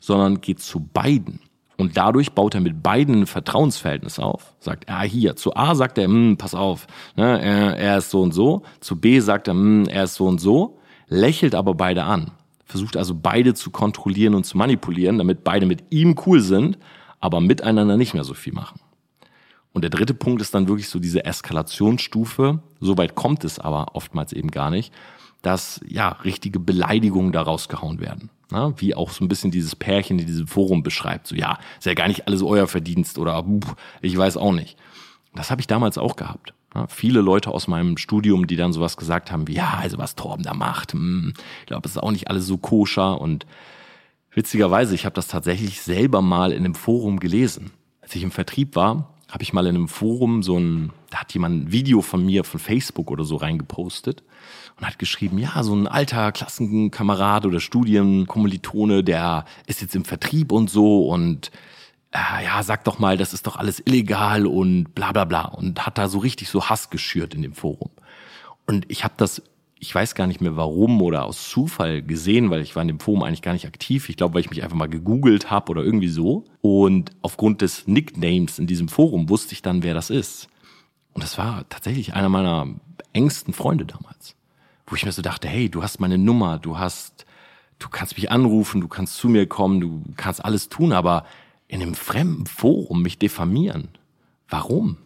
sondern geht zu beiden. Und dadurch baut er mit beiden ein Vertrauensverhältnis auf. Sagt, ah, hier, zu A sagt er, hm, pass auf, ne, er, er ist so und so. Zu B sagt er, hm, er ist so und so. Lächelt aber beide an. Versucht also beide zu kontrollieren und zu manipulieren, damit beide mit ihm cool sind, aber miteinander nicht mehr so viel machen. Und der dritte Punkt ist dann wirklich so diese Eskalationsstufe. Soweit kommt es aber oftmals eben gar nicht, dass ja richtige Beleidigungen daraus gehauen werden. Na, wie auch so ein bisschen dieses Pärchen in diesem Forum beschreibt. So, ja, ist ja gar nicht alles euer Verdienst oder pff, ich weiß auch nicht. Das habe ich damals auch gehabt. Ja, viele Leute aus meinem Studium, die dann sowas gesagt haben wie, ja, also was Torben da macht, hm, ich glaube, es ist auch nicht alles so koscher. Und witzigerweise, ich habe das tatsächlich selber mal in einem Forum gelesen. Als ich im Vertrieb war, habe ich mal in einem Forum so ein, da hat jemand ein Video von mir von Facebook oder so reingepostet und hat geschrieben, ja, so ein alter Klassenkamerad oder Studienkommilitone, der ist jetzt im Vertrieb und so und äh, ja, sag doch mal, das ist doch alles illegal und bla bla bla. Und hat da so richtig so Hass geschürt in dem Forum. Und ich habe das, ich weiß gar nicht mehr warum oder aus Zufall gesehen, weil ich war in dem Forum eigentlich gar nicht aktiv. Ich glaube, weil ich mich einfach mal gegoogelt habe oder irgendwie so. Und aufgrund des Nicknames in diesem Forum wusste ich dann, wer das ist. Und das war tatsächlich einer meiner engsten Freunde damals. Wo ich mir so dachte, hey, du hast meine Nummer, du hast, du kannst mich anrufen, du kannst zu mir kommen, du kannst alles tun, aber in einem fremden Forum mich diffamieren. Warum?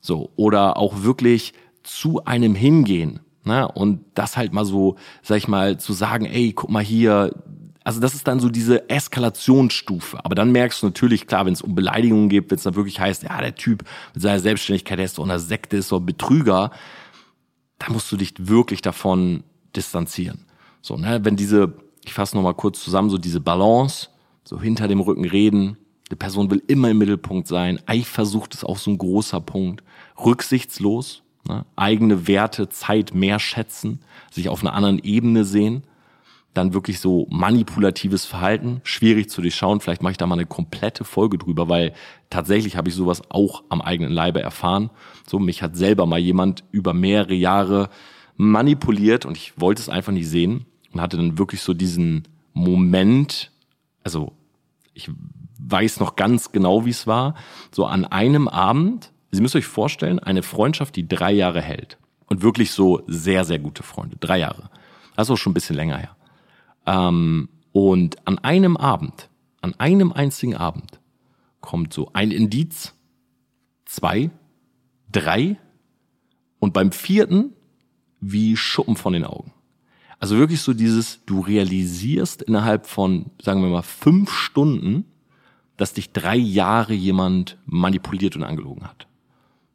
So, oder auch wirklich zu einem hingehen. Ne? Und das halt mal so, sag ich mal, zu sagen, ey, guck mal hier, also das ist dann so diese Eskalationsstufe. Aber dann merkst du natürlich, klar, wenn es um Beleidigungen geht, wenn es dann wirklich heißt, ja, der Typ mit seiner Selbstständigkeit, der ist doch in der Sekte, ist doch Betrüger, da musst du dich wirklich davon distanzieren. So, ne, wenn diese, ich fasse nochmal kurz zusammen, so diese Balance, so hinter dem Rücken reden, die Person will immer im Mittelpunkt sein, Eifersucht ist auch so ein großer Punkt, rücksichtslos, ne, eigene Werte, Zeit mehr schätzen, sich auf einer anderen Ebene sehen, dann wirklich so manipulatives Verhalten, schwierig zu durchschauen. Vielleicht mache ich da mal eine komplette Folge drüber, weil tatsächlich habe ich sowas auch am eigenen Leibe erfahren. So, mich hat selber mal jemand über mehrere Jahre manipuliert und ich wollte es einfach nicht sehen und hatte dann wirklich so diesen Moment, also ich weiß noch ganz genau, wie es war, so an einem Abend, Sie müssen euch vorstellen, eine Freundschaft, die drei Jahre hält und wirklich so sehr, sehr gute Freunde, drei Jahre. Also schon ein bisschen länger her. Ähm, und an einem Abend, an einem einzigen Abend, kommt so ein Indiz, zwei, drei und beim vierten wie Schuppen von den Augen. Also wirklich so dieses, du realisierst innerhalb von, sagen wir mal, fünf Stunden, dass dich drei Jahre jemand manipuliert und angelogen hat.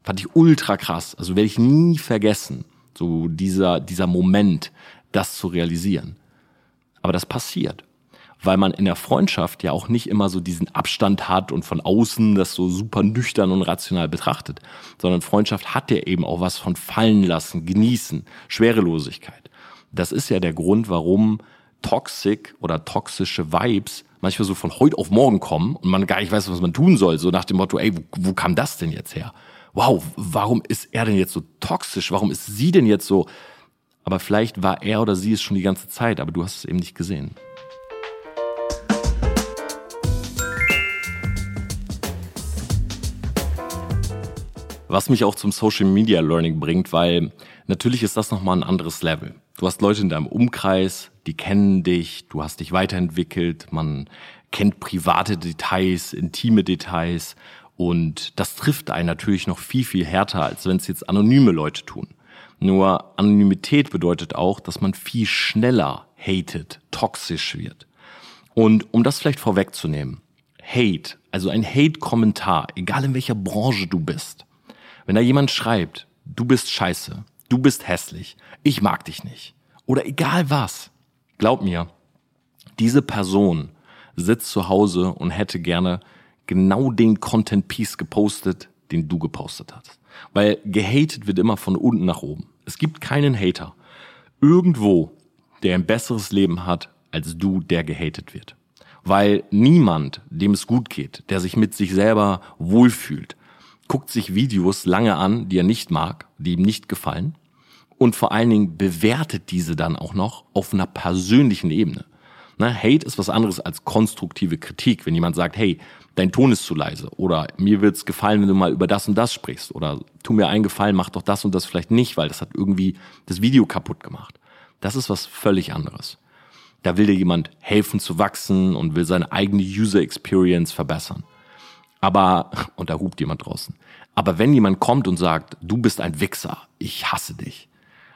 Fand ich ultra krass. Also werde ich nie vergessen, so dieser, dieser Moment, das zu realisieren. Aber das passiert. Weil man in der Freundschaft ja auch nicht immer so diesen Abstand hat und von außen das so super nüchtern und rational betrachtet, sondern Freundschaft hat ja eben auch was von fallen lassen, genießen, Schwerelosigkeit. Das ist ja der Grund, warum toxic oder toxische Vibes manchmal so von heute auf morgen kommen und man gar nicht weiß, was man tun soll. So nach dem Motto, ey, wo, wo kam das denn jetzt her? Wow, warum ist er denn jetzt so toxisch? Warum ist sie denn jetzt so aber vielleicht war er oder sie es schon die ganze Zeit, aber du hast es eben nicht gesehen. Was mich auch zum Social Media Learning bringt, weil natürlich ist das nochmal ein anderes Level. Du hast Leute in deinem Umkreis, die kennen dich, du hast dich weiterentwickelt, man kennt private Details, intime Details und das trifft einen natürlich noch viel, viel härter, als wenn es jetzt anonyme Leute tun. Nur Anonymität bedeutet auch, dass man viel schneller hatet, toxisch wird. Und um das vielleicht vorwegzunehmen, Hate, also ein Hate-Kommentar, egal in welcher Branche du bist, wenn da jemand schreibt, du bist scheiße, du bist hässlich, ich mag dich nicht, oder egal was, glaub mir, diese Person sitzt zu Hause und hätte gerne genau den Content Piece gepostet, den du gepostet hast. Weil gehatet wird immer von unten nach oben. Es gibt keinen Hater irgendwo, der ein besseres Leben hat als du, der gehatet wird. Weil niemand, dem es gut geht, der sich mit sich selber wohlfühlt, guckt sich Videos lange an, die er nicht mag, die ihm nicht gefallen und vor allen Dingen bewertet diese dann auch noch auf einer persönlichen Ebene. Ne, Hate ist was anderes als konstruktive Kritik. Wenn jemand sagt, hey, dein Ton ist zu leise oder mir wird's gefallen, wenn du mal über das und das sprichst oder tu mir einen Gefallen, mach doch das und das vielleicht nicht, weil das hat irgendwie das Video kaputt gemacht. Das ist was völlig anderes. Da will dir jemand helfen zu wachsen und will seine eigene User Experience verbessern. Aber, und da ruft jemand draußen. Aber wenn jemand kommt und sagt, du bist ein Wichser, ich hasse dich,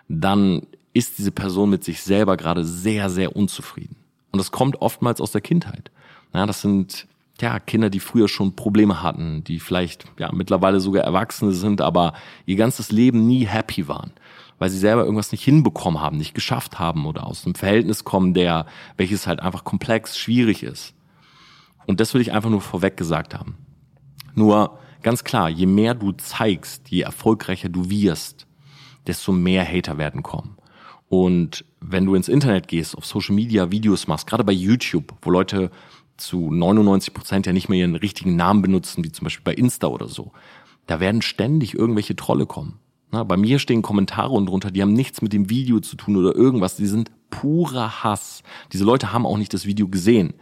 dann ist diese Person mit sich selber gerade sehr, sehr unzufrieden. Und das kommt oftmals aus der Kindheit. Ja, das sind ja, Kinder, die früher schon Probleme hatten, die vielleicht ja mittlerweile sogar Erwachsene sind, aber ihr ganzes Leben nie happy waren, weil sie selber irgendwas nicht hinbekommen haben, nicht geschafft haben oder aus einem Verhältnis kommen, der welches halt einfach komplex, schwierig ist. Und das will ich einfach nur vorweg gesagt haben. Nur ganz klar, je mehr du zeigst, je erfolgreicher du wirst, desto mehr Hater werden kommen. Und wenn du ins Internet gehst, auf Social Media Videos machst, gerade bei YouTube, wo Leute zu 99 Prozent ja nicht mehr ihren richtigen Namen benutzen, wie zum Beispiel bei Insta oder so. Da werden ständig irgendwelche Trolle kommen. Na, bei mir stehen Kommentare und drunter, die haben nichts mit dem Video zu tun oder irgendwas. Die sind purer Hass. Diese Leute haben auch nicht das Video gesehen.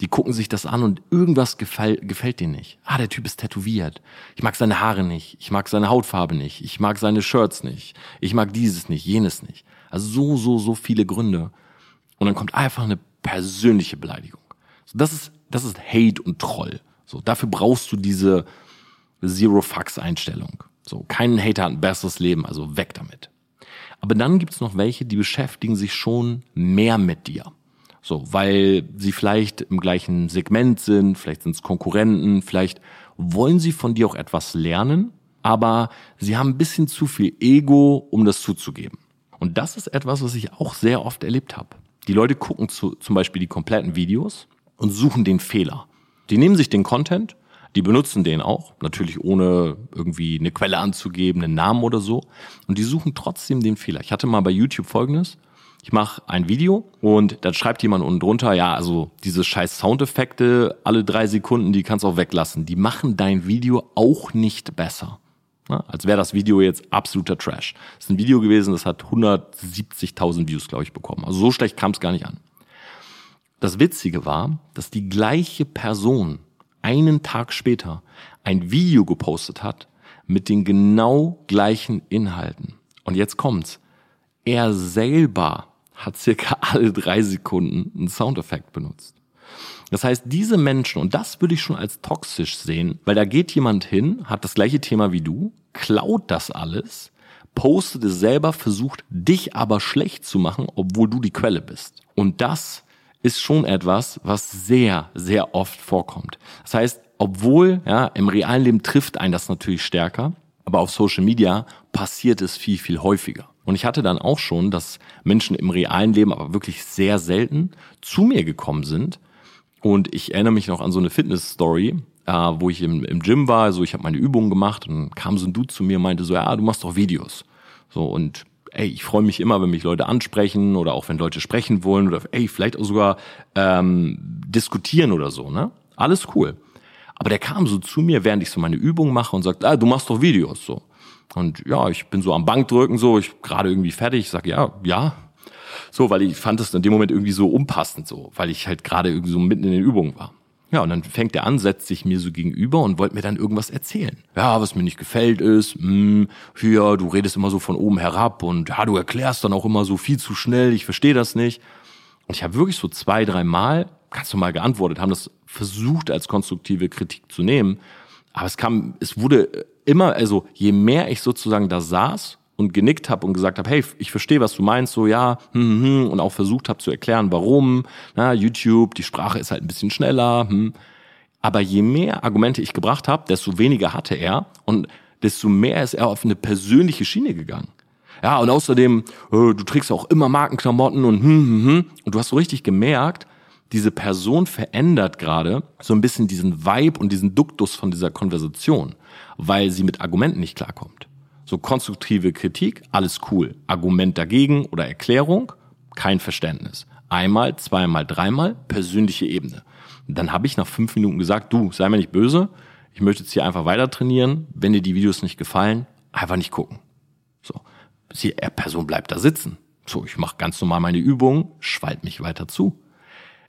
Die gucken sich das an und irgendwas gefällt, gefällt denen nicht. Ah, der Typ ist tätowiert. Ich mag seine Haare nicht. Ich mag seine Hautfarbe nicht. Ich mag seine Shirts nicht. Ich mag dieses nicht, jenes nicht. Also so, so, so viele Gründe. Und dann kommt einfach eine persönliche Beleidigung. So, das ist, das ist Hate und Troll. So, dafür brauchst du diese Zero-Fucks-Einstellung. So, kein Hater hat ein besseres Leben, also weg damit. Aber dann gibt's noch welche, die beschäftigen sich schon mehr mit dir. So, weil sie vielleicht im gleichen Segment sind, vielleicht sind es Konkurrenten, vielleicht wollen sie von dir auch etwas lernen, aber sie haben ein bisschen zu viel Ego, um das zuzugeben. Und das ist etwas, was ich auch sehr oft erlebt habe. Die Leute gucken zu, zum Beispiel die kompletten Videos und suchen den Fehler. Die nehmen sich den Content, die benutzen den auch, natürlich ohne irgendwie eine Quelle anzugeben, einen Namen oder so. Und die suchen trotzdem den Fehler. Ich hatte mal bei YouTube folgendes. Ich mache ein Video und dann schreibt jemand unten drunter, ja, also diese scheiß Soundeffekte alle drei Sekunden, die kannst du auch weglassen. Die machen dein Video auch nicht besser. Ja, als wäre das Video jetzt absoluter Trash. Das ist ein Video gewesen, das hat 170.000 Views, glaube ich, bekommen. Also so schlecht kam es gar nicht an. Das Witzige war, dass die gleiche Person einen Tag später ein Video gepostet hat mit den genau gleichen Inhalten. Und jetzt kommt's. Er selber hat circa alle drei Sekunden einen Soundeffekt benutzt. Das heißt, diese Menschen, und das würde ich schon als toxisch sehen, weil da geht jemand hin, hat das gleiche Thema wie du, klaut das alles, postet es selber, versucht dich aber schlecht zu machen, obwohl du die Quelle bist. Und das ist schon etwas, was sehr, sehr oft vorkommt. Das heißt, obwohl, ja, im realen Leben trifft einen das natürlich stärker, aber auf Social Media passiert es viel, viel häufiger. Und ich hatte dann auch schon, dass Menschen im realen Leben, aber wirklich sehr selten, zu mir gekommen sind. Und ich erinnere mich noch an so eine Fitness-Story, äh, wo ich im, im Gym war, also ich habe meine Übungen gemacht und kam so ein Dude zu mir und meinte so, ja, du machst doch Videos. So, und ey, ich freue mich immer, wenn mich Leute ansprechen oder auch wenn Leute sprechen wollen oder ey, vielleicht auch sogar ähm, diskutieren oder so, ne? Alles cool. Aber der kam so zu mir, während ich so meine Übung mache und sagt, ah, du machst doch Videos so. Und ja, ich bin so am Bankdrücken so, ich gerade irgendwie fertig, ich sag ja, ja. So, weil ich fand es in dem Moment irgendwie so unpassend so, weil ich halt gerade irgendwie so mitten in den Übungen war. Ja, und dann fängt er an, setzt sich mir so gegenüber und wollte mir dann irgendwas erzählen. Ja, was mir nicht gefällt ist, hm, hier, du redest immer so von oben herab und ja, du erklärst dann auch immer so viel zu schnell, ich verstehe das nicht. Und ich habe wirklich so zwei, drei Mal ganz normal geantwortet, haben das versucht als konstruktive Kritik zu nehmen. Aber es kam, es wurde immer, also je mehr ich sozusagen da saß und genickt habe und gesagt habe, hey, ich verstehe, was du meinst, so ja, hm, hm, hm, und auch versucht habe zu erklären, warum, na, YouTube, die Sprache ist halt ein bisschen schneller, hm. aber je mehr Argumente ich gebracht habe, desto weniger hatte er und desto mehr ist er auf eine persönliche Schiene gegangen. Ja, und außerdem, äh, du trägst auch immer Markenklamotten und hm, hm, hm. Und du hast so richtig gemerkt, diese Person verändert gerade so ein bisschen diesen Vibe und diesen Duktus von dieser Konversation, weil sie mit Argumenten nicht klarkommt. So konstruktive Kritik, alles cool. Argument dagegen oder Erklärung, kein Verständnis. Einmal, zweimal, dreimal, persönliche Ebene. dann habe ich nach fünf Minuten gesagt, du, sei mir nicht böse, ich möchte jetzt hier einfach weiter trainieren. Wenn dir die Videos nicht gefallen, einfach nicht gucken. So, die Person bleibt da sitzen. So, ich mache ganz normal meine Übung, schwalt mich weiter zu.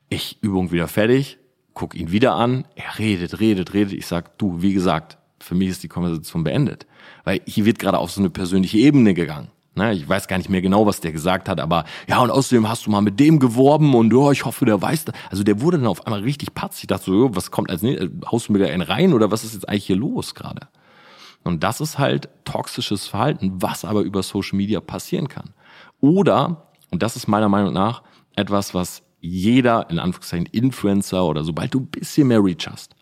Ich Übung wieder fertig, guck ihn wieder an, er redet, redet, redet. Ich sag, du, wie gesagt, für mich ist die Konversation beendet. Weil hier wird gerade auf so eine persönliche Ebene gegangen. Ne, ich weiß gar nicht mehr genau, was der gesagt hat, aber ja, und außerdem hast du mal mit dem geworben und oh, ich hoffe, der weiß das. Also der wurde dann auf einmal richtig patzig. Ich dachte so, was kommt als nächstes? Haust du mir da einen rein oder was ist jetzt eigentlich hier los gerade? Und das ist halt toxisches Verhalten, was aber über Social Media passieren kann. Oder, und das ist meiner Meinung nach etwas, was jeder, in Anführungszeichen, Influencer oder sobald du ein bisschen mehr Reach hast,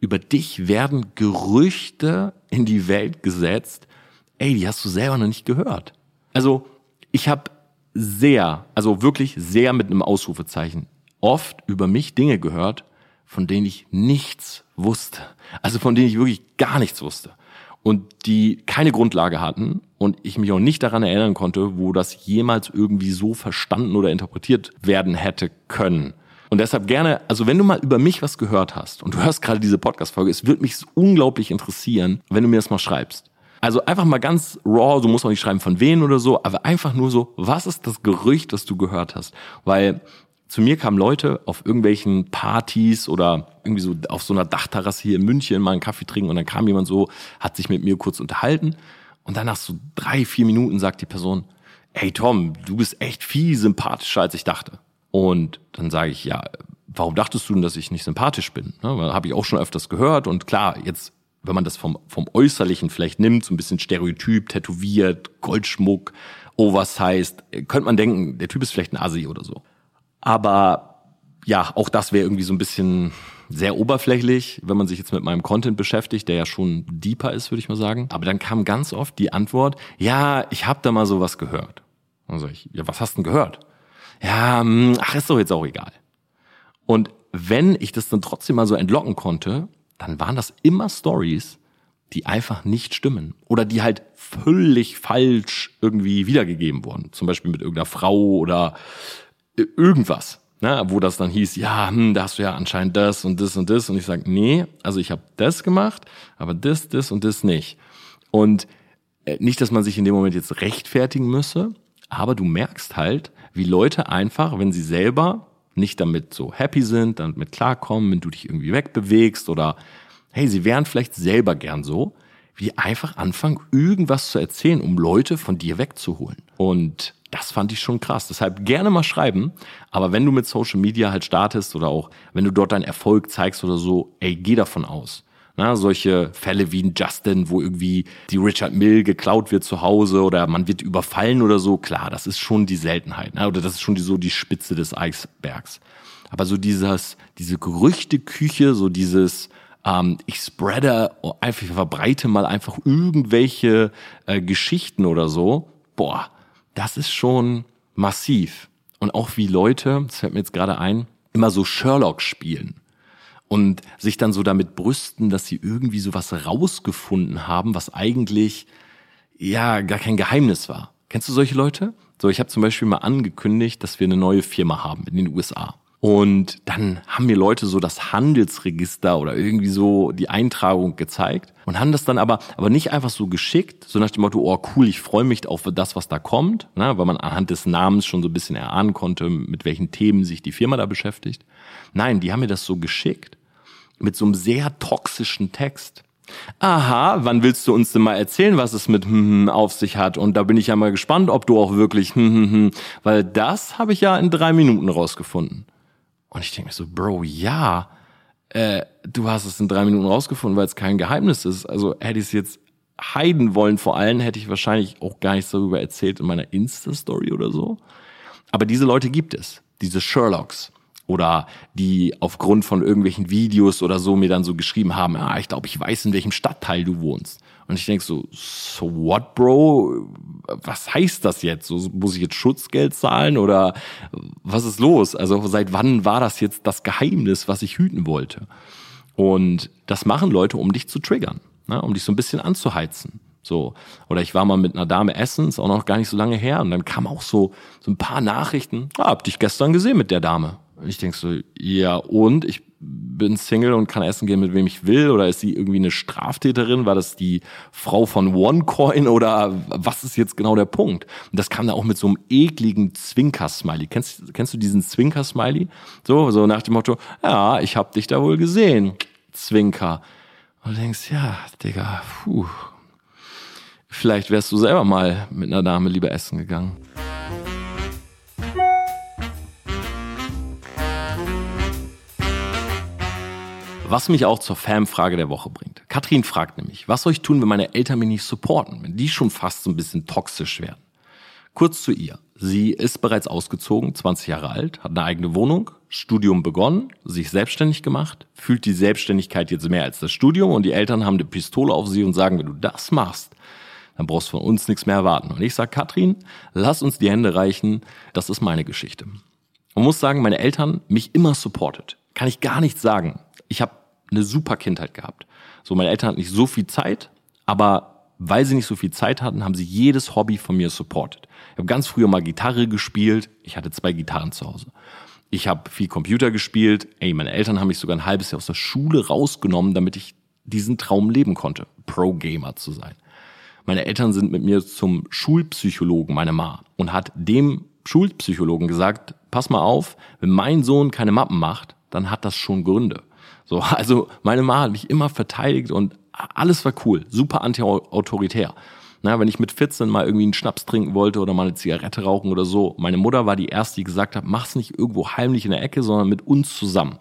über dich werden Gerüchte in die Welt gesetzt, ey, die hast du selber noch nicht gehört. Also ich habe sehr, also wirklich sehr mit einem Ausrufezeichen oft über mich Dinge gehört, von denen ich nichts wusste. Also von denen ich wirklich gar nichts wusste. Und die keine Grundlage hatten und ich mich auch nicht daran erinnern konnte, wo das jemals irgendwie so verstanden oder interpretiert werden hätte können. Und deshalb gerne, also wenn du mal über mich was gehört hast und du hörst gerade diese Podcast-Folge, es würde mich unglaublich interessieren, wenn du mir das mal schreibst. Also einfach mal ganz raw, du musst auch nicht schreiben von wen oder so, aber einfach nur so, was ist das Gerücht, das du gehört hast? Weil zu mir kamen Leute auf irgendwelchen Partys oder irgendwie so auf so einer Dachterrasse hier in München mal einen Kaffee trinken und dann kam jemand so, hat sich mit mir kurz unterhalten und dann nach so drei, vier Minuten sagt die Person, hey Tom, du bist echt viel sympathischer als ich dachte. Und dann sage ich, ja, warum dachtest du denn, dass ich nicht sympathisch bin? Ne, Habe ich auch schon öfters gehört und klar, jetzt wenn man das vom, vom Äußerlichen vielleicht nimmt, so ein bisschen stereotyp, tätowiert, Goldschmuck, oversized, könnte man denken, der Typ ist vielleicht ein Asi oder so. Aber ja, auch das wäre irgendwie so ein bisschen sehr oberflächlich, wenn man sich jetzt mit meinem Content beschäftigt, der ja schon deeper ist, würde ich mal sagen. Aber dann kam ganz oft die Antwort, ja, ich habe da mal sowas gehört. Dann sag ich, ja, was hast denn gehört? Ja, hm, ach, ist doch jetzt auch egal. Und wenn ich das dann trotzdem mal so entlocken konnte, dann waren das immer Stories, die einfach nicht stimmen oder die halt völlig falsch irgendwie wiedergegeben wurden. Zum Beispiel mit irgendeiner Frau oder irgendwas, ne, wo das dann hieß, ja, hm, da hast du ja anscheinend das und das und das und ich sage, nee, also ich habe das gemacht, aber das, das und das nicht. Und äh, nicht, dass man sich in dem Moment jetzt rechtfertigen müsse, aber du merkst halt, wie Leute einfach, wenn sie selber nicht damit so happy sind, damit klarkommen, wenn du dich irgendwie wegbewegst oder hey, sie wären vielleicht selber gern so, wie einfach anfangen, irgendwas zu erzählen, um Leute von dir wegzuholen. Und das fand ich schon krass. Deshalb gerne mal schreiben. Aber wenn du mit Social Media halt startest oder auch wenn du dort deinen Erfolg zeigst oder so, ey, geh davon aus. Na, solche Fälle wie ein Justin, wo irgendwie die Richard Mill geklaut wird zu Hause oder man wird überfallen oder so, klar, das ist schon die Seltenheit. Ne? Oder das ist schon die, so die Spitze des Eisbergs. Aber so dieses, diese Gerüchteküche, so dieses, ähm, ich spreade, einfach verbreite mal einfach irgendwelche äh, Geschichten oder so, boah, das ist schon massiv. Und auch wie Leute, das fällt mir jetzt gerade ein, immer so Sherlock spielen und sich dann so damit brüsten, dass sie irgendwie sowas rausgefunden haben, was eigentlich ja gar kein Geheimnis war. Kennst du solche Leute? So, ich habe zum Beispiel mal angekündigt, dass wir eine neue Firma haben in den USA. Und dann haben mir Leute so das Handelsregister oder irgendwie so die Eintragung gezeigt und haben das dann aber, aber nicht einfach so geschickt, so nach dem Motto, oh cool, ich freue mich auf das, was da kommt, ne, weil man anhand des Namens schon so ein bisschen erahnen konnte, mit welchen Themen sich die Firma da beschäftigt. Nein, die haben mir das so geschickt mit so einem sehr toxischen Text. Aha, wann willst du uns denn mal erzählen, was es mit hm, hm auf sich hat? Und da bin ich ja mal gespannt, ob du auch wirklich hm, hm, hm, weil das habe ich ja in drei Minuten rausgefunden. Und ich denke mir so, Bro, ja, äh, du hast es in drei Minuten rausgefunden, weil es kein Geheimnis ist. Also hätte ich es jetzt heiden wollen, vor allem hätte ich wahrscheinlich auch gar nichts darüber erzählt in meiner Insta-Story oder so. Aber diese Leute gibt es, diese Sherlocks oder die aufgrund von irgendwelchen Videos oder so mir dann so geschrieben haben, ah, ich glaube, ich weiß, in welchem Stadtteil du wohnst. Und ich denk so, so what, Bro? Was heißt das jetzt? So, muss ich jetzt Schutzgeld zahlen oder was ist los? Also seit wann war das jetzt das Geheimnis, was ich hüten wollte? Und das machen Leute, um dich zu triggern, ne? um dich so ein bisschen anzuheizen. So. Oder ich war mal mit einer Dame essen, auch noch gar nicht so lange her, und dann kam auch so, so ein paar Nachrichten, ah, hab dich gestern gesehen mit der Dame. Ich denk so, ja, und ich bin Single und kann essen gehen, mit wem ich will? Oder ist sie irgendwie eine Straftäterin? War das die Frau von OneCoin? Oder was ist jetzt genau der Punkt? Und das kam da auch mit so einem ekligen Zwinker-Smiley. Kennst, kennst du diesen Zwinker-Smiley? So, so nach dem Motto, ja, ich hab dich da wohl gesehen. Zwinker. Und du denkst, ja, Digga, puh. Vielleicht wärst du selber mal mit einer Dame lieber essen gegangen. Was mich auch zur Fanfrage der Woche bringt. Katrin fragt nämlich, was soll ich tun, wenn meine Eltern mich nicht supporten, wenn die schon fast so ein bisschen toxisch werden? Kurz zu ihr. Sie ist bereits ausgezogen, 20 Jahre alt, hat eine eigene Wohnung, Studium begonnen, sich selbstständig gemacht, fühlt die Selbstständigkeit jetzt mehr als das Studium und die Eltern haben eine Pistole auf sie und sagen, wenn du das machst, dann brauchst du von uns nichts mehr erwarten. Und ich sage, Katrin, lass uns die Hände reichen, das ist meine Geschichte. Man muss sagen, meine Eltern mich immer supportet. Kann ich gar nichts sagen. Ich habe eine super Kindheit gehabt. So, meine Eltern hatten nicht so viel Zeit, aber weil sie nicht so viel Zeit hatten, haben sie jedes Hobby von mir supportet. Ich habe ganz früher mal Gitarre gespielt. Ich hatte zwei Gitarren zu Hause. Ich habe viel Computer gespielt. Ey, meine Eltern haben mich sogar ein halbes Jahr aus der Schule rausgenommen, damit ich diesen Traum leben konnte, Pro-Gamer zu sein. Meine Eltern sind mit mir zum Schulpsychologen, meine Ma, und hat dem Schulpsychologen gesagt, pass mal auf, wenn mein Sohn keine Mappen macht, dann hat das schon Gründe. So, also meine Ma hat mich immer verteidigt und alles war cool, super anti-autoritär. Na, wenn ich mit 14 mal irgendwie einen Schnaps trinken wollte oder mal eine Zigarette rauchen oder so, meine Mutter war die erste, die gesagt hat, mach's nicht irgendwo heimlich in der Ecke, sondern mit uns zusammen.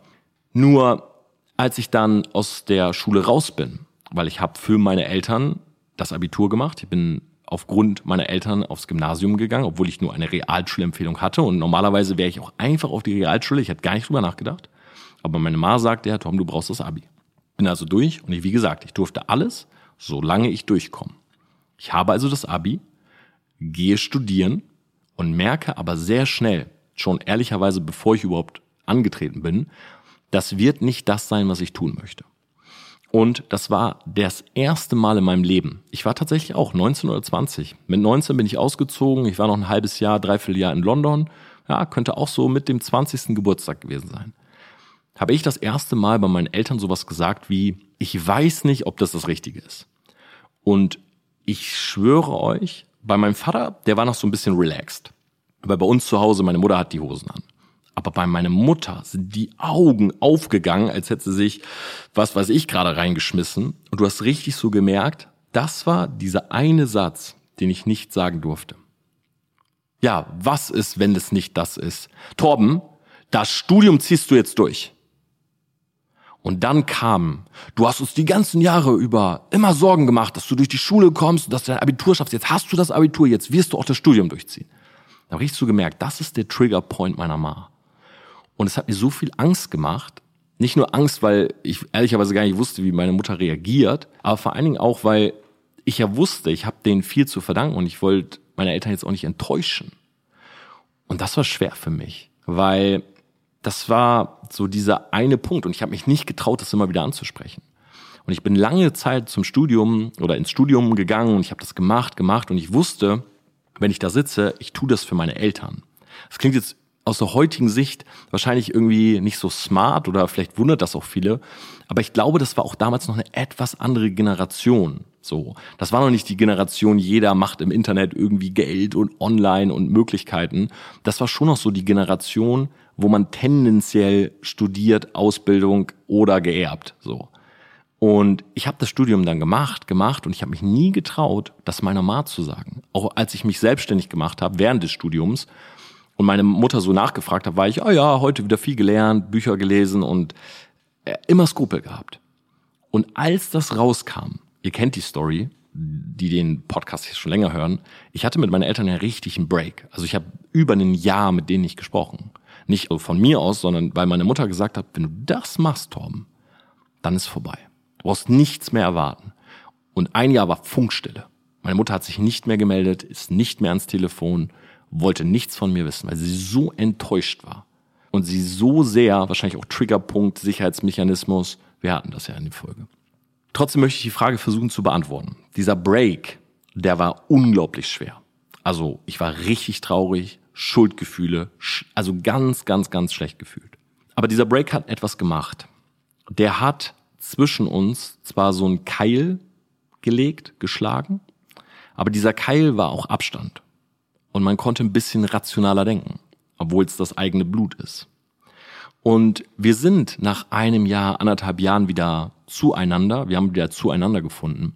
Nur als ich dann aus der Schule raus bin, weil ich habe für meine Eltern das Abitur gemacht, ich bin aufgrund meiner Eltern aufs Gymnasium gegangen, obwohl ich nur eine Realschulempfehlung hatte und normalerweise wäre ich auch einfach auf die Realschule, ich hätte gar nicht drüber nachgedacht. Aber meine Ma sagte, ja Tom, du brauchst das Abi. Bin also durch und ich, wie gesagt, ich durfte alles, solange ich durchkomme. Ich habe also das Abi, gehe studieren und merke aber sehr schnell, schon ehrlicherweise bevor ich überhaupt angetreten bin, das wird nicht das sein, was ich tun möchte. Und das war das erste Mal in meinem Leben. Ich war tatsächlich auch 19 oder 20. Mit 19 bin ich ausgezogen. Ich war noch ein halbes Jahr, dreiviertel Jahr in London. Ja, könnte auch so mit dem 20. Geburtstag gewesen sein. Habe ich das erste Mal bei meinen Eltern sowas gesagt wie, ich weiß nicht, ob das das Richtige ist. Und ich schwöre euch, bei meinem Vater, der war noch so ein bisschen relaxed. Weil bei uns zu Hause, meine Mutter hat die Hosen an. Aber bei meiner Mutter sind die Augen aufgegangen, als hätte sie sich, was weiß ich, gerade reingeschmissen. Und du hast richtig so gemerkt, das war dieser eine Satz, den ich nicht sagen durfte. Ja, was ist, wenn es nicht das ist? Torben, das Studium ziehst du jetzt durch. Und dann kam, du hast uns die ganzen Jahre über immer Sorgen gemacht, dass du durch die Schule kommst, dass du dein Abitur schaffst. Jetzt hast du das Abitur, jetzt wirst du auch das Studium durchziehen. Da habe ich so gemerkt, das ist der Triggerpoint meiner Ma. Und es hat mir so viel Angst gemacht. Nicht nur Angst, weil ich ehrlicherweise gar nicht wusste, wie meine Mutter reagiert, aber vor allen Dingen auch, weil ich ja wusste, ich habe denen viel zu verdanken und ich wollte meine Eltern jetzt auch nicht enttäuschen. Und das war schwer für mich, weil das war so dieser eine Punkt und ich habe mich nicht getraut, das immer wieder anzusprechen. Und ich bin lange Zeit zum Studium oder ins Studium gegangen und ich habe das gemacht, gemacht und ich wusste, wenn ich da sitze, ich tue das für meine Eltern. Das klingt jetzt aus der heutigen Sicht wahrscheinlich irgendwie nicht so smart oder vielleicht wundert das auch viele, aber ich glaube, das war auch damals noch eine etwas andere Generation. So, das war noch nicht die Generation, jeder macht im Internet irgendwie Geld und online und Möglichkeiten. Das war schon noch so die Generation, wo man tendenziell studiert, Ausbildung oder geerbt. So. Und ich habe das Studium dann gemacht, gemacht und ich habe mich nie getraut, das meiner Ma zu sagen. Auch als ich mich selbstständig gemacht habe während des Studiums und meine Mutter so nachgefragt hat, war ich, oh ja, heute wieder viel gelernt, Bücher gelesen und äh, immer Skrupel gehabt. Und als das rauskam, ihr kennt die Story, die den Podcast hier schon länger hören, ich hatte mit meinen Eltern einen richtigen Break. Also ich habe über ein Jahr mit denen nicht gesprochen. Nicht von mir aus, sondern weil meine Mutter gesagt hat, wenn du das machst, Torben, dann ist vorbei. Du brauchst nichts mehr erwarten. Und ein Jahr war Funkstille. Meine Mutter hat sich nicht mehr gemeldet, ist nicht mehr ans Telefon, wollte nichts von mir wissen, weil sie so enttäuscht war. Und sie so sehr, wahrscheinlich auch Triggerpunkt, Sicherheitsmechanismus, wir hatten das ja in der Folge. Trotzdem möchte ich die Frage versuchen zu beantworten. Dieser Break, der war unglaublich schwer. Also ich war richtig traurig, Schuldgefühle, also ganz, ganz, ganz schlecht gefühlt. Aber dieser Break hat etwas gemacht. Der hat zwischen uns zwar so einen Keil gelegt, geschlagen, aber dieser Keil war auch Abstand. Und man konnte ein bisschen rationaler denken, obwohl es das eigene Blut ist. Und wir sind nach einem Jahr, anderthalb Jahren wieder zueinander. Wir haben wieder zueinander gefunden.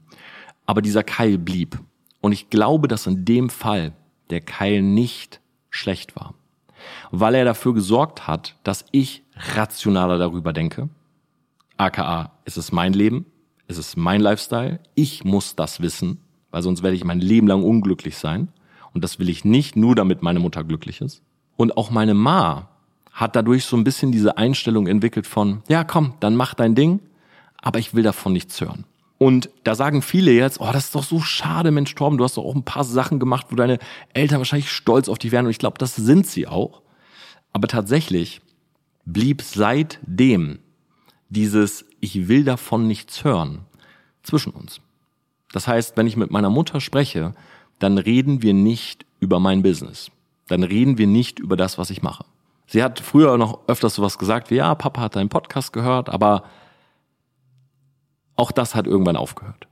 Aber dieser Keil blieb. Und ich glaube, dass in dem Fall der Keil nicht schlecht war. Weil er dafür gesorgt hat, dass ich rationaler darüber denke. AKA, es ist mein Leben, es ist mein Lifestyle, ich muss das wissen, weil sonst werde ich mein Leben lang unglücklich sein. Und das will ich nicht, nur damit meine Mutter glücklich ist. Und auch meine Ma hat dadurch so ein bisschen diese Einstellung entwickelt von, ja komm, dann mach dein Ding, aber ich will davon nichts hören. Und da sagen viele jetzt, oh, das ist doch so schade, Mensch Torben, du hast doch auch ein paar Sachen gemacht, wo deine Eltern wahrscheinlich stolz auf dich wären. Und ich glaube, das sind sie auch. Aber tatsächlich blieb seitdem dieses Ich will davon nichts hören zwischen uns. Das heißt, wenn ich mit meiner Mutter spreche, dann reden wir nicht über mein Business. Dann reden wir nicht über das, was ich mache. Sie hat früher noch öfters sowas gesagt wie, ja, Papa hat deinen Podcast gehört, aber auch das hat irgendwann aufgehört.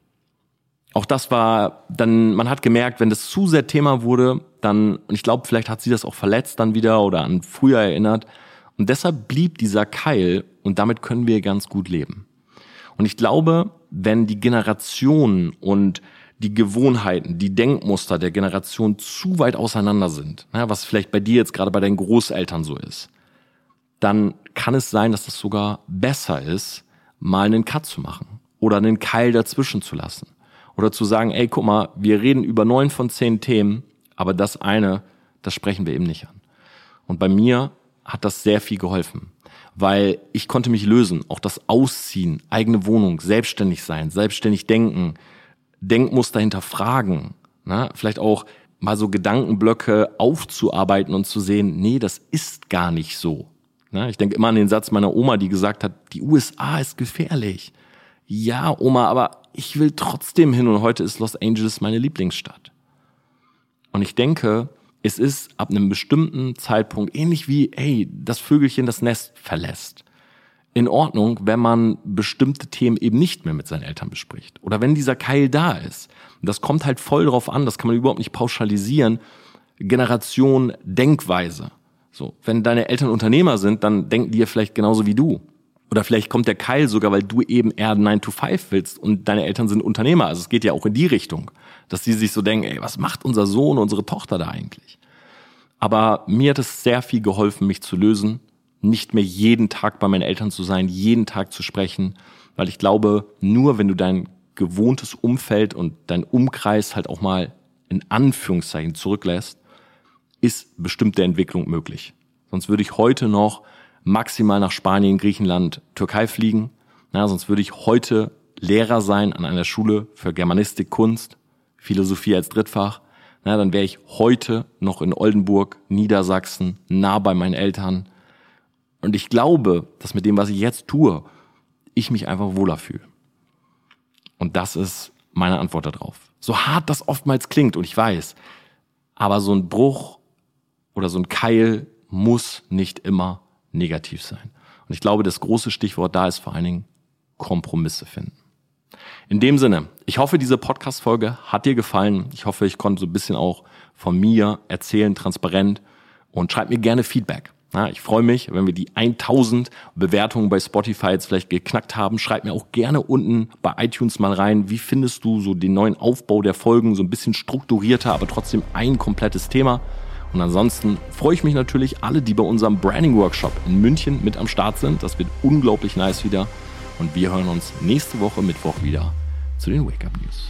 Auch das war dann, man hat gemerkt, wenn das zu sehr Thema wurde, dann, und ich glaube, vielleicht hat sie das auch verletzt dann wieder oder an früher erinnert. Und deshalb blieb dieser Keil und damit können wir ganz gut leben. Und ich glaube, wenn die Generationen und die Gewohnheiten, die Denkmuster der Generation zu weit auseinander sind, was vielleicht bei dir jetzt gerade bei deinen Großeltern so ist, dann kann es sein, dass es sogar besser ist, mal einen Cut zu machen oder einen Keil dazwischen zu lassen. Oder zu sagen, ey, guck mal, wir reden über neun von zehn Themen, aber das eine, das sprechen wir eben nicht an. Und bei mir hat das sehr viel geholfen, weil ich konnte mich lösen, auch das Ausziehen, eigene Wohnung, selbstständig sein, selbstständig denken, Denkmuster hinterfragen, ne? vielleicht auch mal so Gedankenblöcke aufzuarbeiten und zu sehen, nee, das ist gar nicht so. Ne? Ich denke immer an den Satz meiner Oma, die gesagt hat, die USA ist gefährlich. Ja, Oma, aber ich will trotzdem hin und heute ist Los Angeles meine Lieblingsstadt. Und ich denke, es ist ab einem bestimmten Zeitpunkt ähnlich wie, ey, das Vögelchen das Nest verlässt in Ordnung, wenn man bestimmte Themen eben nicht mehr mit seinen Eltern bespricht. Oder wenn dieser Keil da ist. Das kommt halt voll drauf an, das kann man überhaupt nicht pauschalisieren. Generation Denkweise. So, wenn deine Eltern Unternehmer sind, dann denken die ja vielleicht genauso wie du. Oder vielleicht kommt der Keil sogar, weil du eben eher 9 to 5 willst und deine Eltern sind Unternehmer. Also es geht ja auch in die Richtung, dass die sich so denken, ey, was macht unser Sohn, unsere Tochter da eigentlich? Aber mir hat es sehr viel geholfen, mich zu lösen nicht mehr jeden Tag bei meinen Eltern zu sein, jeden Tag zu sprechen, weil ich glaube, nur wenn du dein gewohntes Umfeld und dein Umkreis halt auch mal in Anführungszeichen zurücklässt, ist bestimmte Entwicklung möglich. Sonst würde ich heute noch maximal nach Spanien, Griechenland, Türkei fliegen. Ja, sonst würde ich heute Lehrer sein an einer Schule für Germanistik, Kunst, Philosophie als Drittfach. Na, dann wäre ich heute noch in Oldenburg, Niedersachsen, nah bei meinen Eltern, und ich glaube, dass mit dem, was ich jetzt tue, ich mich einfach wohler fühle. Und das ist meine Antwort darauf. So hart das oftmals klingt, und ich weiß, aber so ein Bruch oder so ein Keil muss nicht immer negativ sein. Und ich glaube, das große Stichwort da ist vor allen Dingen Kompromisse finden. In dem Sinne, ich hoffe, diese Podcast-Folge hat dir gefallen. Ich hoffe, ich konnte so ein bisschen auch von mir erzählen, transparent. Und schreib mir gerne Feedback. Ja, ich freue mich, wenn wir die 1000 Bewertungen bei Spotify jetzt vielleicht geknackt haben. Schreib mir auch gerne unten bei iTunes mal rein, wie findest du so den neuen Aufbau der Folgen, so ein bisschen strukturierter, aber trotzdem ein komplettes Thema. Und ansonsten freue ich mich natürlich alle, die bei unserem Branding Workshop in München mit am Start sind. Das wird unglaublich nice wieder. Und wir hören uns nächste Woche Mittwoch wieder zu den Wake Up News.